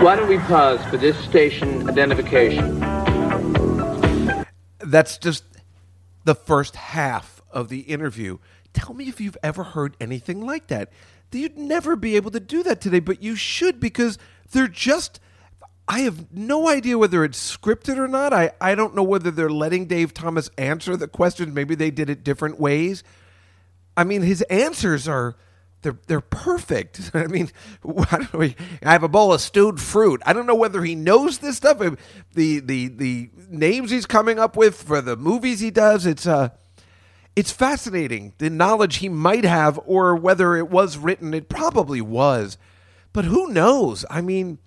Why don't we pause for this station identification? That's just the first half of the interview. Tell me if you've ever heard anything like that. You'd never be able to do that today, but you should because they're just. I have no idea whether it's scripted or not. I, I don't know whether they're letting Dave Thomas answer the questions. Maybe they did it different ways. I mean, his answers are they're they're perfect. <laughs> I mean, I, have a bowl of stewed fruit. I don't know whether he knows this stuff. The the the names he's coming up with for the movies he does. It's uh it's fascinating the knowledge he might have, or whether it was written. It probably was, but who knows? I mean,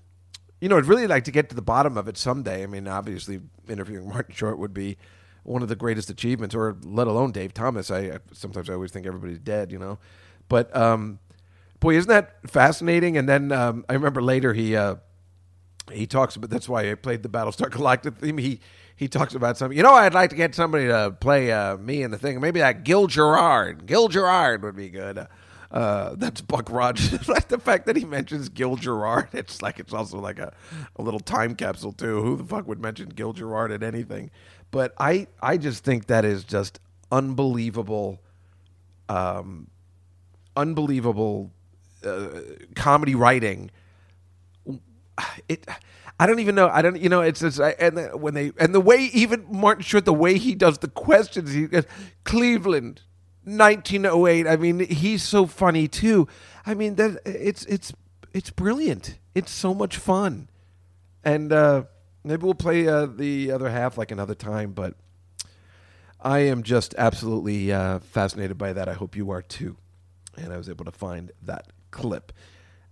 you know, I'd really like to get to the bottom of it someday. I mean, obviously, interviewing <laughs> Martin Short would be one of the greatest achievements, or let alone Dave Thomas. I, I sometimes I always think everybody's dead, you know, but um, boy, isn't that fascinating? And then um, I remember later he uh, he talks about that's why I played the Battlestar Galactica theme. He he talks about something. You know, I'd like to get somebody to play uh, me in the thing. Maybe that Gil Gerard. Gil Gerard would be good. Uh, that's Buck Rogers. <laughs> like the fact that he mentions Gil Gerard, <laughs> it's like it's also like a, a little time capsule too. Who the fuck would mention Gil Gerard at anything? But I I just think that is just unbelievable, um, unbelievable uh, comedy writing. It. I don't even know. I don't. You know, it's just I, and the, when they and the way even Martin Short, the way he does the questions, he goes Cleveland, 1908. I mean, he's so funny too. I mean that it's it's it's brilliant. It's so much fun, and uh, maybe we'll play uh, the other half like another time. But I am just absolutely uh, fascinated by that. I hope you are too. And I was able to find that clip.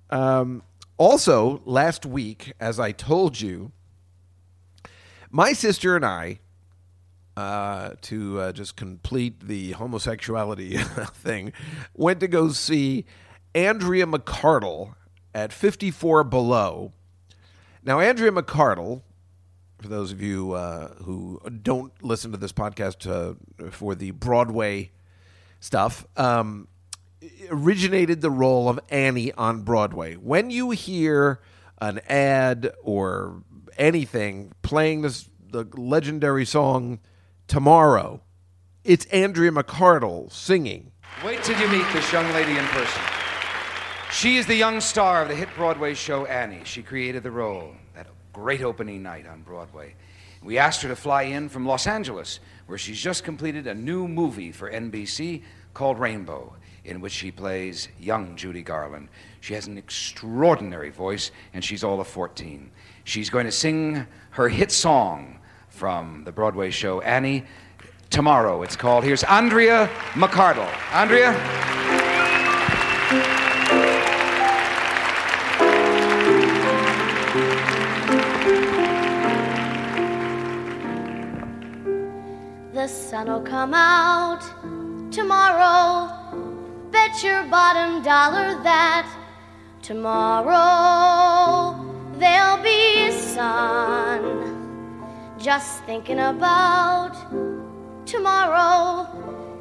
Um, also, last week, as I told you, my sister and I, uh, to uh, just complete the homosexuality <laughs> thing, went to go see Andrea McCardle at 54 Below. Now, Andrea McCardle, for those of you uh, who don't listen to this podcast uh, for the Broadway stuff, um, originated the role of Annie on Broadway. When you hear an ad or anything playing this the legendary song Tomorrow, it's Andrea McCardle singing. Wait till you meet this young lady in person. She is the young star of the hit Broadway show Annie. She created the role that great opening night on Broadway. We asked her to fly in from Los Angeles, where she's just completed a new movie for NBC called Rainbow, in which she plays young Judy Garland. She has an extraordinary voice, and she's all of 14. She's going to sing her hit song from the Broadway show Annie tomorrow. It's called, here's Andrea McCardle. Andrea? The sun'll come out tomorrow. Bet your bottom dollar that tomorrow there'll be a sun. Just thinking about tomorrow.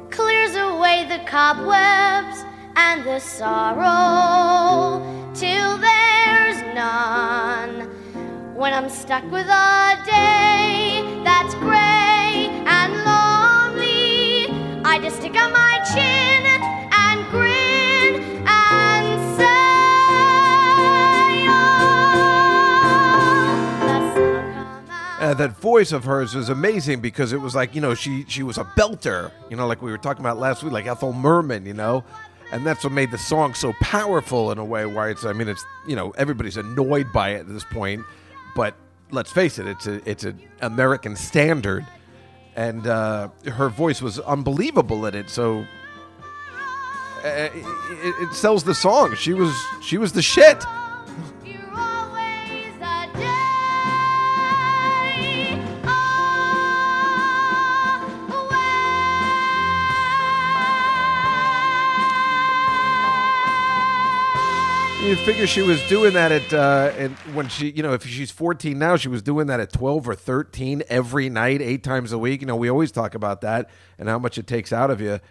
clears away the cobwebs and the sorrow till there's none. When I'm stuck with a day that's gray and lonely, I just stick on my come out." Uh, that voice of hers was amazing because it was like you know she she was a belter, you know, like we were talking about last week, like Ethel Merman, you know, and that's what made the song so powerful in a way. Why it's, I mean, it's you know everybody's annoyed by it at this point, but let's face it, it's a it's an American standard, and uh, her voice was unbelievable in it. So. Uh, it, it sells the song. She was she was the shit. You figure she was doing that at uh, and when she, you know, if she's 14 now, she was doing that at 12 or 13 every night, eight times a week. You know, we always talk about that and how much it takes out of you.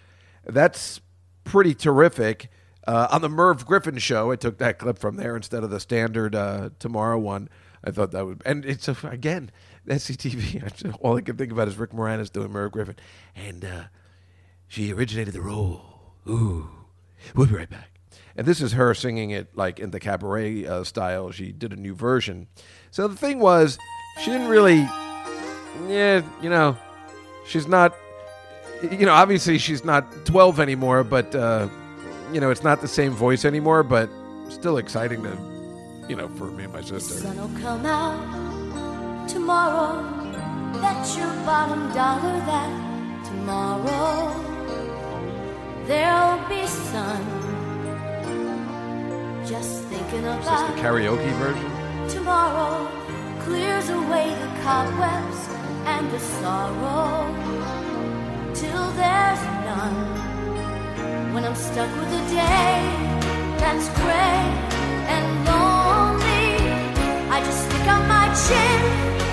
That's pretty terrific. Uh, on the Merv Griffin show, I took that clip from there instead of the standard uh, tomorrow one. I thought that would, and it's a, again <laughs> SCTV. <laughs> All I can think about is Rick Moranis doing Merv Griffin, and uh, she originated the role. Ooh, we'll be right back. And this is her singing it like in the cabaret uh, style. She did a new version. So the thing was, she didn't really, yeah, you know, she's not, you know, obviously she's not 12 anymore, but, uh, you know, it's not the same voice anymore, but still exciting to, you know, for me and my sister. Sun'll come out tomorrow. Bet your bottom dollar that tomorrow there'll be sun. Just thinking Is this the karaoke version? tomorrow clears away the cobwebs and the sorrow till there's none. When I'm stuck with a day that's gray and lonely, I just stick on my chin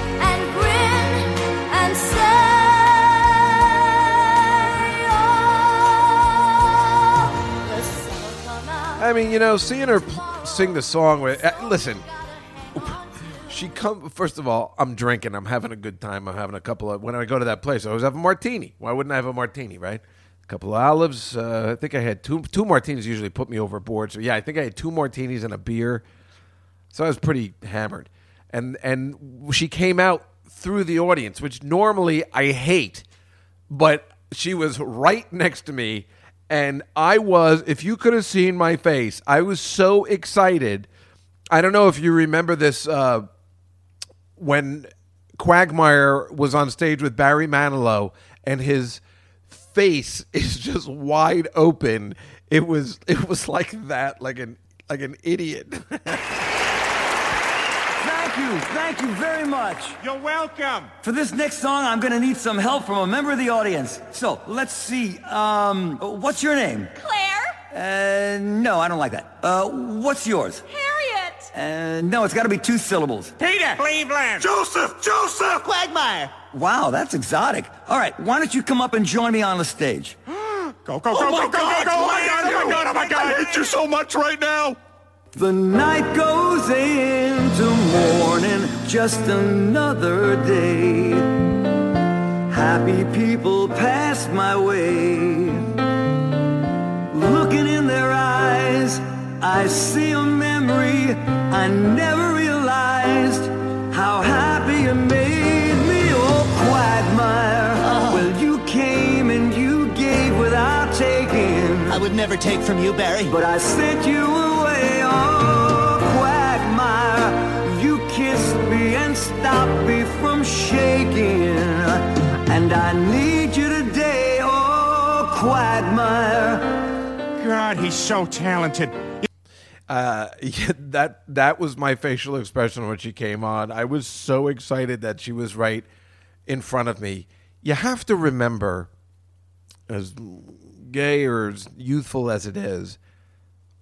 I mean, you know, seeing her pl- sing the song with, uh, listen, she come first of all i'm drinking i'm having a good time i'm having a couple of when i go to that place i always have a martini. Why wouldn't i have a martini right? A couple of olives uh, i think i had two two martinis usually put me overboard so yeah i think i had two martinis and a beer. So i was pretty hammered. And and she came out through the audience which normally i hate but she was right next to me and i was if you could have seen my face i was so excited i don't know if you remember this uh, when Quagmire was on stage with Barry Manilow and his face <laughs> is just wide open. It was it was like that, like an like an idiot. <laughs> Thank you. Thank you very much. You're welcome. For this next song, I'm going to need some help from a member of the audience. So let's see. Um, what's your name? Claire? Uh, no, I don't like that. Uh, what's yours? Harriet? Uh, no, it's got to be two syllables. Peter. Cleveland. Joseph. Joseph. Quagmire. Wow, that's exotic. All right, why don't you come up and join me on the stage? Go, go, go, go, go, go, go. Oh my God, oh my God, oh my God. I hate you so much right now. The night goes into morning, just another day. Happy people pass my way. Looking in their eyes, I see a memory I never realized how happy you made me, oh Quagmire. Uh-huh. Well, you came and you gave without taking. I would never take from you, Barry. But I sent you away, oh Quagmire. You kissed me and stopped me from shaking. And I need you today, oh Quagmire. God, he's so talented. Uh, <laughs> yeah, that that was my facial expression when she came on. I was so excited that she was right in front of me. You have to remember, as gay or as youthful as it is,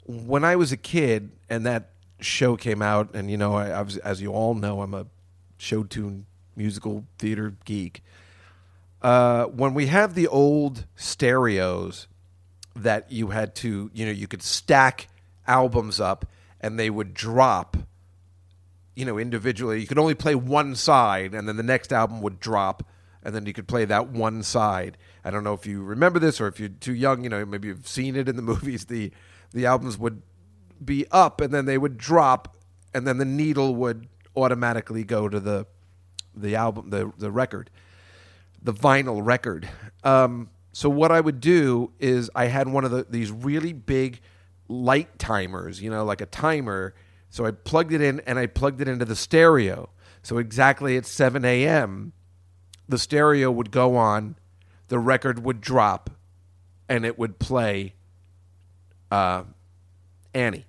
when I was a kid and that show came out, and you know, I, I was, as you all know, I'm a show tune musical theater geek. uh, when we have the old stereos that you had to, you know, you could stack albums up and they would drop, you know, individually. You could only play one side and then the next album would drop and then you could play that one side. I don't know if you remember this or if you're too young, you know, maybe you've seen it in the <laughs> movies. The the albums would be up and then they would drop and then the needle would automatically go to the the album the the record the vinyl record um, so what i would do is i had one of the, these really big light timers you know like a timer so i plugged it in and i plugged it into the stereo so exactly at 7 a.m the stereo would go on the record would drop and it would play uh, annie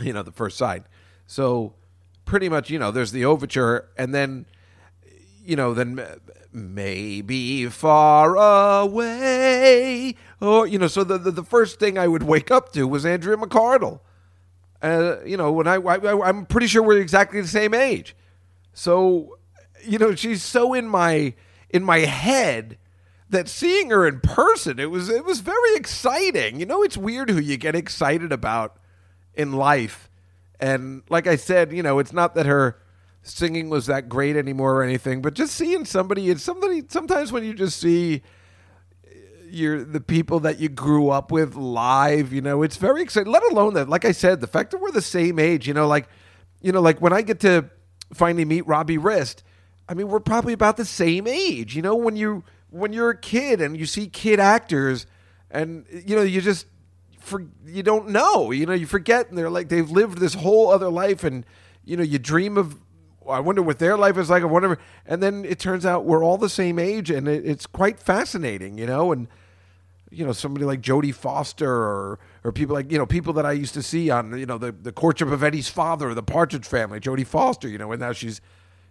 you know the first side. So pretty much you know there's the overture and then you know then maybe far away or you know so the, the, the first thing i would wake up to was andrea mccardle uh, you know when I, I i'm pretty sure we're exactly the same age. So you know she's so in my in my head that seeing her in person it was it was very exciting you know it's weird who you get excited about in life and like I said, you know, it's not that her singing was that great anymore or anything, but just seeing somebody, it's somebody. Sometimes when you just see uh, your the people that you grew up with live, you know, it's very exciting. Let alone that, like I said, the fact that we're the same age, you know, like you know, like when I get to finally meet Robbie Rist, I mean, we're probably about the same age. You know, when you when you're a kid and you see kid actors, and you know, you just for you don't know. You know, you forget, and they're like they've lived this whole other life, and you know, you dream of. I wonder what their life is like, or whatever. And then it turns out we're all the same age, and it, it's quite fascinating, you know. And you know, somebody like Jodie Foster, or or people like you know people that I used to see on you know the the courtship of Eddie's father, or the Partridge Family, Jodie Foster, you know, and now she's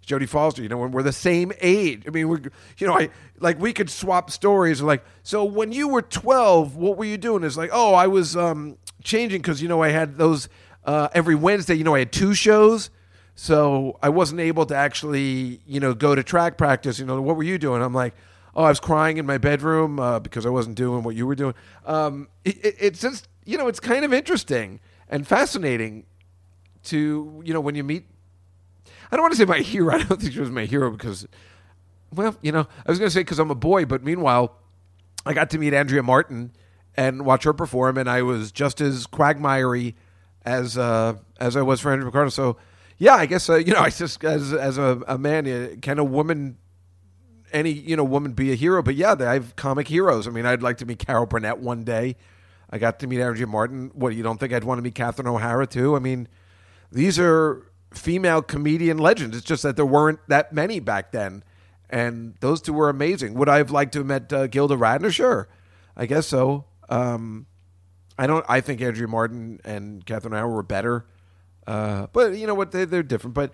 Jodie Foster, you know, when we're the same age. I mean, we're, you know, I like we could swap stories. Like, so when you were twelve, what were you doing? It's like, oh, I was um, changing because you know I had those uh, every Wednesday. You know, I had two shows, so I wasn't able to actually, you know, go to track practice. You know, what were you doing? I'm like, oh, I was crying in my bedroom uh, because I wasn't doing what you were doing. Um, it, it, it's just, you know, it's kind of interesting and fascinating to, you know, when you meet I don't want to say my <laughs> hero. I don't think she was my hero because, well, you know, I was going to say because I'm a boy, but meanwhile, I got to meet Andrea Martin and watch her perform, and I was just as quagmirey as uh, as I was for Andrea McCardle. So, yeah, I guess uh, you know, <laughs> I just as as a, a man, can a woman, any you know, woman be a hero? But yeah, I have comic heroes. I mean, I'd like to meet Carol Burnett one day. I got to meet Andrea Martin. What you don't think I'd want to meet Catherine O'Hara too? I mean, these are female comedian legends. It's just that there weren't that many back then, and those two were amazing. Would I have liked to have met uh, Gilda Radner? Sure, I guess so. Um, I don't. I think Andrea Martin and Catherine O'Hara were better, uh, but you know what? They, they're different. But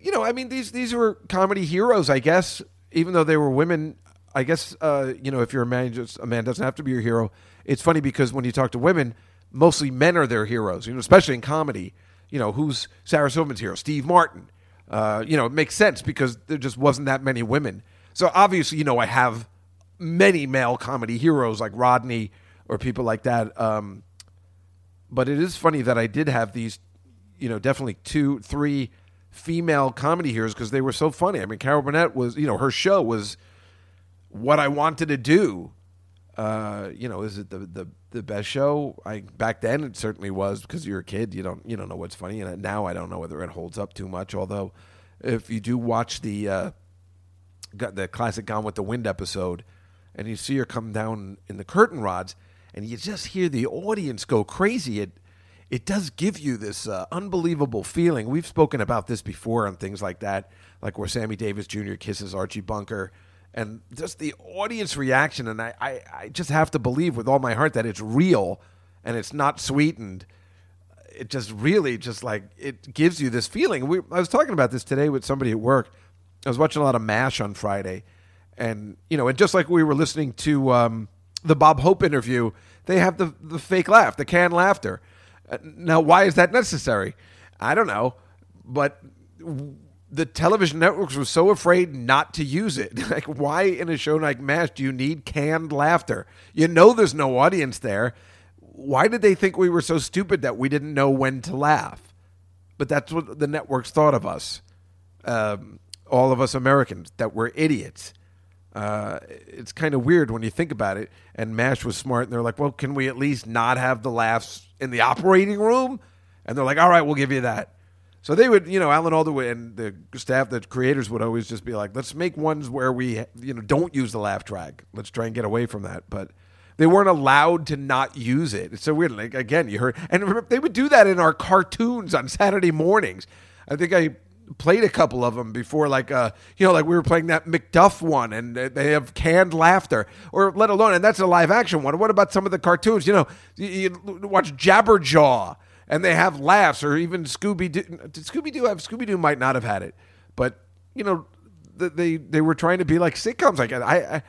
you know, I mean, these these were comedy heroes, I guess. Even though they were women, I guess uh, you know, if you're a man, just a man doesn't have to be your hero. It's funny because when you talk to women, mostly men are their heroes. You know, especially in comedy you know, who's Sarah Silverman's hero? Steve Martin. Uh, you know, it makes sense because there just wasn't that many women. So obviously, you know, I have many male comedy heroes like Rodney or people like that. Um, but it is funny that I did have these, you know, definitely two, three female comedy heroes because they were so funny. I mean, Carol Burnett was, you know, her show was what I wanted to do. Uh, you know, is it the, the the best show? I back then it certainly was because you're a kid. You don't you don't know what's funny, and now I don't know whether it holds up too much. Although, if you do watch the uh, the classic Gone with the Wind episode, and you see her come down in the curtain rods, and you just hear the audience go crazy, it it does give you this uh, unbelievable feeling. We've spoken about this before on things like that, like where Sammy Davis Jr. kisses Archie Bunker and just the audience reaction. And I, I, I just have to believe with all my heart that it's real and it's not sweetened. It just really just like it gives you this feeling. We, I was talking about this today with somebody at work. I was watching a lot of MASH on Friday, and you know, and just like we were listening to um, the Bob Hope interview, they have the the fake laugh, the canned laughter. Uh, now, why is that necessary? I don't know, but the television networks were so afraid not to use it. <laughs> Like, why in a show like MASH do you need canned laughter? You know there's no audience there. Why did they think we were so stupid that we didn't know when to laugh? But that's what the networks thought of us, um, all of us Americans, that we're idiots. Uh, it's kind of weird when you think about it. And MASH was smart, and they're like, well, can we at least not have the laughs in the operating room? And they're like, all right, we'll give you that. So they would, you know, Alan Alda and the staff, the creators would always just be like, let's make ones where we, you know, don't use the laugh track. Let's try and get away from that. But they weren't allowed to not use it. It's so weird. Like, again, you heard, and remember, they would do that in our cartoons on Saturday mornings. I think I played a couple of them before, like, uh, you know, like we were playing that McDuff one and they- have canned laughter, or let alone, and that's a live action one. What about some of the cartoons? You know, you, you watch Jabberjaw and they have laughs, or even Scooby Doo. Did Scooby Doo have Scooby Doo? Might not have had it, but you know, th- they they were trying to be like sitcoms. Like I,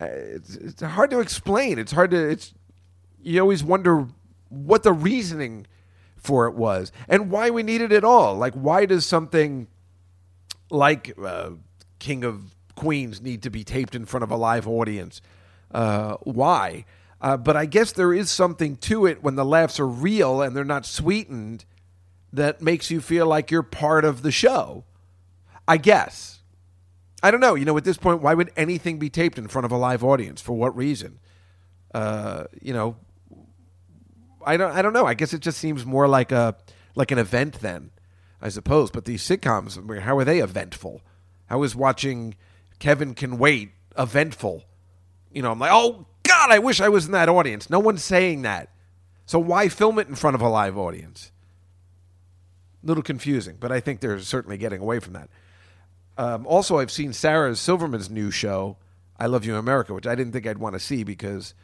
I, it's, it's hard to explain. It's hard to. It's you always wonder what the reasoning for it was and why we needed it at all. Like why does something like uh, King of Queens need to be taped in front of a live audience? Uh, why? Uh, but I guess there is something to it when the laughs are real and they're not sweetened that makes you feel like you're part of the show. I guess. I don't know. You know, at this point, why would anything be taped in front of a live audience? For what reason? Uh, you know, I don't. I don't know. I guess it just seems more like a like an event then, I suppose. But these sitcoms, how are they eventful? How is watching Kevin Can Wait eventful? You know, I'm like, oh God, I wish I was in that audience. No one's saying that. So why film it in front of a live audience? A little confusing, but I think they're certainly getting away from that. Um, also, I've seen Sarah Silverman's new show, "I Love You, America," which I didn't think I'd want to see because,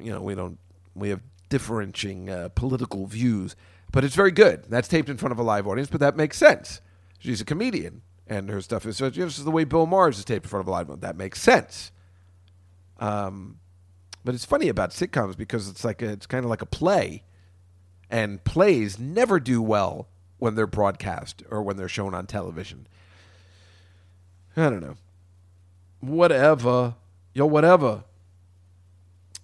you know, we don't we have differentiating uh, political views, but it's very good. That's taped in front of a live audience, but that makes sense. She's a comedian, and her stuff is so just the way Bill Maher's is taped in front of a live audience. That makes sense. Um, but it's funny about sitcoms because it's like a, it's kind of like a play, and plays never do well when they're broadcast or when they're shown on television. I don't know. Whatever. Yo, whatever.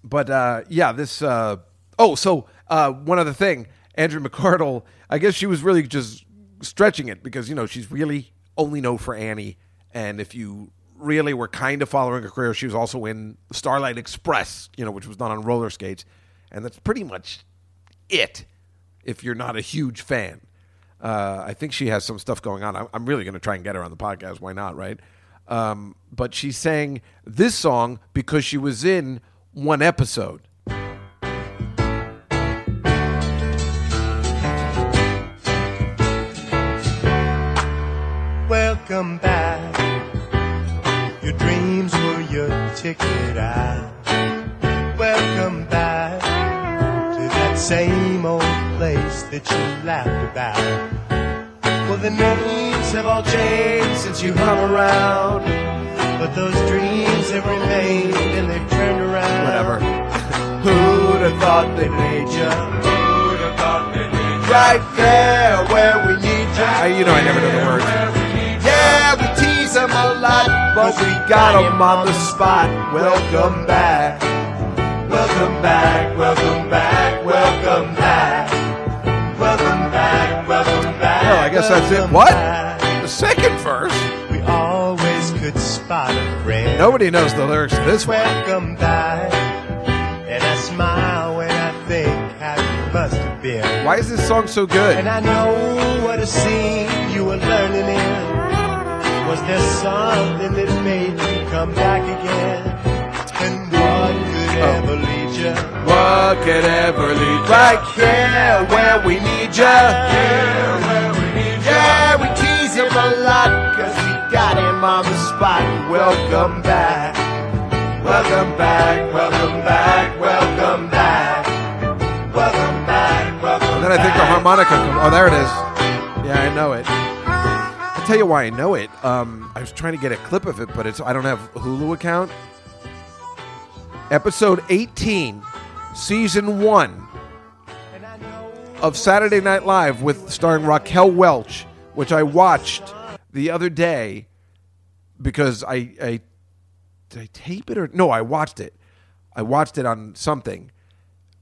But uh, yeah, this. Uh, oh, so uh, one other thing. Andrea McCardle, I guess she was really just stretching it because, you know, she's really only known for Annie. And if you really were kind of following her career, she was also in Starlight Express, you know, which was done on roller skates. And that's pretty much it if you're not a huge fan. Uh, I think she has some stuff going on. I'm, I'm really going to try and get her on the podcast. Why not, right? Um, but she sang this song because she was in one episode. Welcome back. Ticket out. Welcome back to that same old place that you laughed about. Well, the names have all changed since you hung around. But those dreams have remained and they've turned around. Whatever. <laughs> Who'd have thought they made you? Who'd have thought they made you? Right there where we need you. I, you know, I never know the words. Yeah, we tease them a lot, but we got them on the spot. Welcome back. Welcome back, welcome back, welcome back. Welcome back, welcome back. Well, I guess that's it. What? The second verse? We always could spot a friend. Nobody knows the lyrics to this one. Welcome back. And I smile when I think how you must have been. Why is this song so good? And I know what a scene you were learning in. Was there something that made you come back again? And what could Oh. ever lead you? What could ever lead you? Right here where we need you. Yeah, where we need you. Yeah, we tease him a lot cause we got him on the spot. Welcome back. Welcome back, welcome back, welcome back. Welcome back, welcome back. And then I think the harmonica. Comes, oh, there it is. Yeah, I know it. I'll tell you why I know it. Um, I was trying to get a clip of it, but it's I don't have a Hulu account. Episode 18, season one of Saturday Night Live with starring Raquel Welch, which I watched the other day because I I did I tape it or no, I watched it. I watched it on something,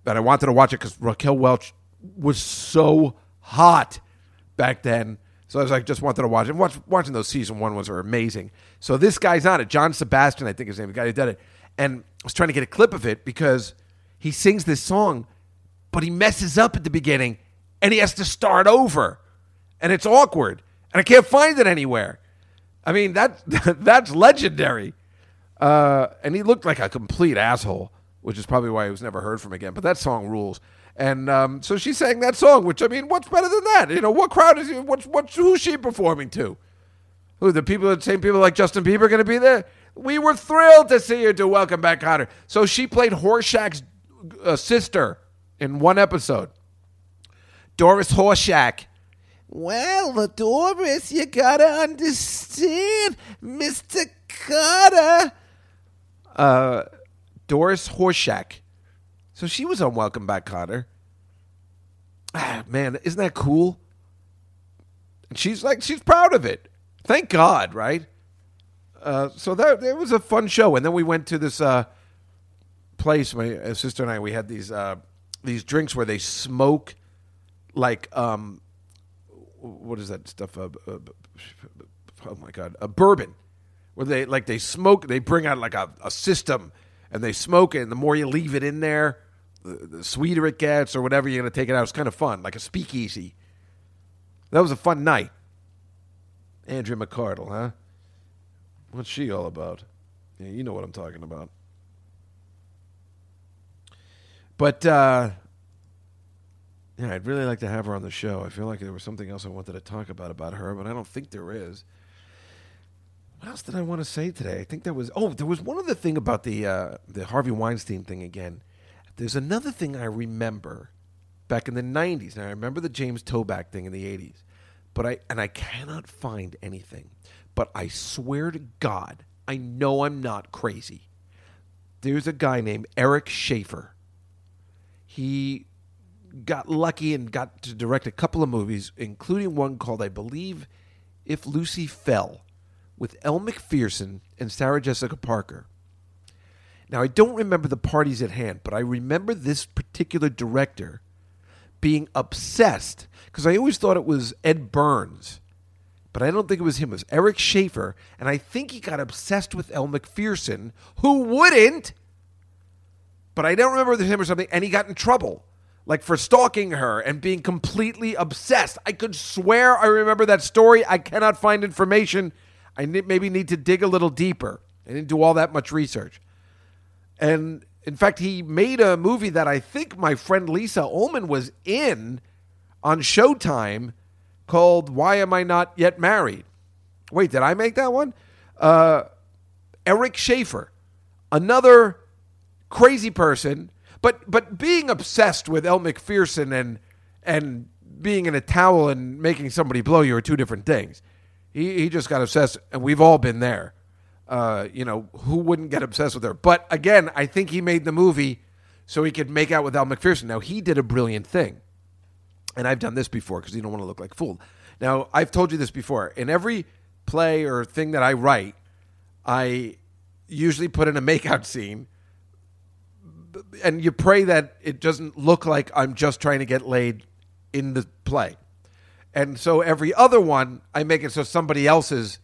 but I wanted to watch it because Raquel Welch was so hot back then. So I was like, just wanted to watch it. Watch, watching those season one ones are amazing. So this guy's on it, John Sebastian, I think his name, the guy who did it, and I was trying to get a clip of it because he sings this song, but he messes up at the beginning, and he has to start over, and it's awkward, and I can't find it anywhere. I mean that <laughs> that's legendary. Uh, and he looked like a complete asshole, which is probably why he was never heard from again. But that song rules. And um, so she sang that song, which I mean, what's better than that? You know, what crowd is? What's what's who's she performing to? Who the people? The same people like Justin Bieber going to be there? We were thrilled to see her do Welcome Back, Kotter. So she played Horshack's uh, sister in one episode. Doris Horshack. Well, Doris, you gotta understand, Mister Kotter. Uh, Doris Horshack. So she was on Welcome Back. Ah, man, isn't that cool? And she's like, she's proud of it. Thank God, right? Uh, so that it was a fun show, and then we went to this uh, place. My uh, sister and I, we had these uh, these drinks where they smoke, like um, what is that stuff? Uh, uh, oh my god, a bourbon, where they like they smoke. They bring out like a, a system, and they smoke it. And the more you leave it in there, the, the sweeter it gets, or whatever you're going to take it out. It's kind of fun, like a speakeasy. That was a fun night. Andrea McCardle, huh? What's she all about? Yeah, you know what I'm talking about. But uh, yeah, I'd really like to have her on the show. I feel like there was something else I wanted to talk about about her, but I don't think there is. What else did I want to say today? I think there was. Oh, there was one other thing about the uh, the Harvey Weinstein thing again. There's another thing I remember back in the '90s. Now I remember the James Toback thing in the '80s, but I and I cannot find anything. But I swear to God, I know I'm not crazy. There's a guy named Eric Schaeffer. He got lucky and got to direct a couple of movies, including one called, I believe, If Lucy Fell, with Elle Macpherson and Sarah Jessica Parker. Now, I don't remember the parties at hand, but I remember this particular director being obsessed because I always thought it was Ed Burns, but I don't think it was him. It was Eric Schaeffer, and I think he got obsessed with Elle Macpherson, who wouldn't, but I don't remember him or something, and he got in trouble. Like for stalking her and being completely obsessed. I could swear I remember that story. I cannot find information. I maybe need to dig a little deeper. I didn't do all that much research. And in fact, he made a movie that I think my friend Lisa Ullman was in on Showtime called Why Am I Not Yet Married? Wait, did I make that one? Uh, Eric Schaeffer, another crazy person, but but being obsessed with Elle Macpherson and and being in a towel and making somebody blow you are two different things. He he just got obsessed, and we've all been there. Uh, you know, who wouldn't get obsessed with her? But again, I think he made the movie so he could make out with Elle Macpherson. Now he did a brilliant thing, and I've done this before because you don't want to look like a fool. Now I've told you this before. In every play or thing that I write, I usually put in a makeout scene, and you pray that it doesn't look like I'm just trying to get laid in the play. And so every other one, I make it so somebody else is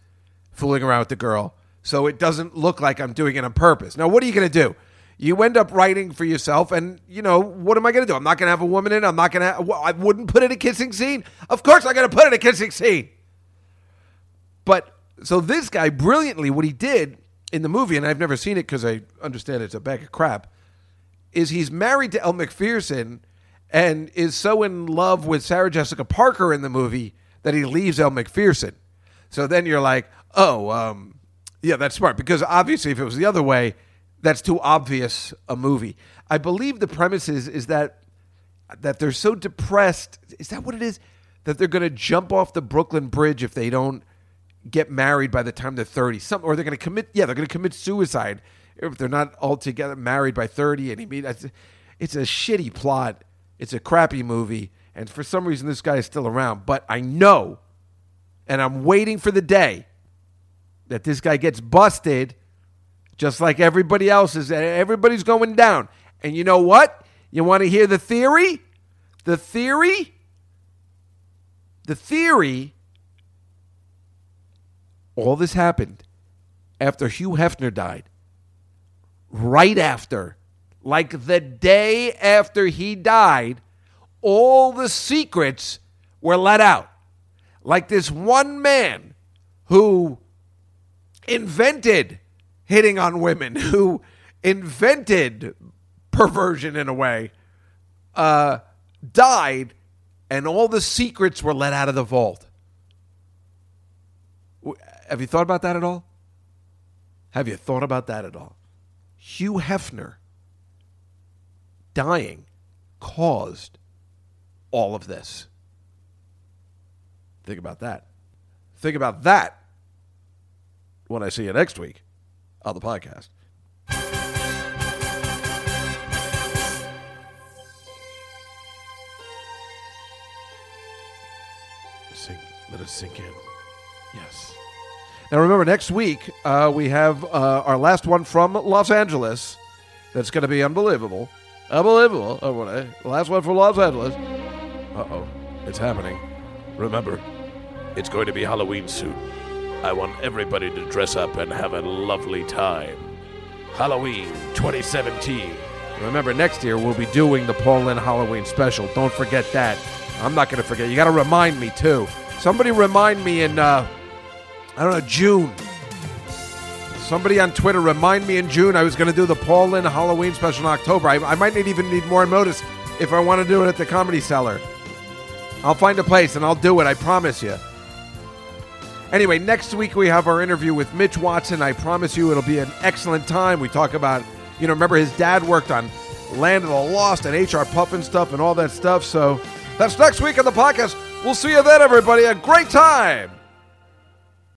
fooling around with the girl, so it doesn't look like I'm doing it on purpose. Now, what are you going to do? You end up writing for yourself, and you know what am I going to do? I'm not going to have a woman in. I'm not going to. I wouldn't put in a kissing scene. Of course, I'm going to put in a kissing scene. But so this guy brilliantly, what he did in the movie, and I've never seen it because I understand it's a bag of crap, is he's married to Elle Macpherson and is so in love with Sarah Jessica Parker in the movie that he leaves Elle Macpherson. So then you're like, oh, um, yeah, that's smart because obviously if it was the other way, that's too obvious a movie. I believe the premise is, is that that they're so depressed. Is that what it is? That they're going to jump off the Brooklyn Bridge if they don't get married by the time they're 30. Some, or they're going to commit, yeah, they're going to commit suicide if they're not altogether married by 30. And he it's a shitty plot. It's a crappy movie. And for some reason, this guy is still around. But I know, And I'm waiting for the day that this guy gets busted, just like everybody else is. Everybody's going down. And you know what? You want to hear the theory? The theory? The theory all this happened after Hugh Hefner died. Right after, like the day after he died, all the secrets were let out. Like this one man who invented hitting on women, <laughs> who invented perversion in a way, uh, died, and all the secrets were let out of the vault. Have you thought about that at all? Have you thought about that at all? Hugh Hefner dying caused all of this. Think about that. Think about that when I see you next week on the podcast. Sink, let us sink in. Yes. Now remember, next week uh, we have uh, our last one from Los Angeles. That's going to be unbelievable, unbelievable. Oh, what? Last one from Los Angeles. Uh oh, it's happening. Remember, it's going to be Halloween soon. I want everybody to dress up and have a lovely time. Halloween 2017. Remember, next year we'll be doing the Paul Lynde Halloween special. Don't forget that. I'm not going to forget. You got to remind me too. Somebody remind me in, uh, I don't know, June. Somebody on Twitter remind me in June I was going to do the Paul Lynde Halloween special in October. I, I might not even need more notice if I want to do it at the Comedy Cellar. I'll find a place and I'll do it. I promise you. Anyway, next week we have our interview with Mitch Watson. I promise you it'll be an excellent time. We talk about, you know, remember his dad worked on Land of the Lost and HR Pufnstuf and all that stuff. So that's next week on the podcast. We'll see you then, everybody. A great time.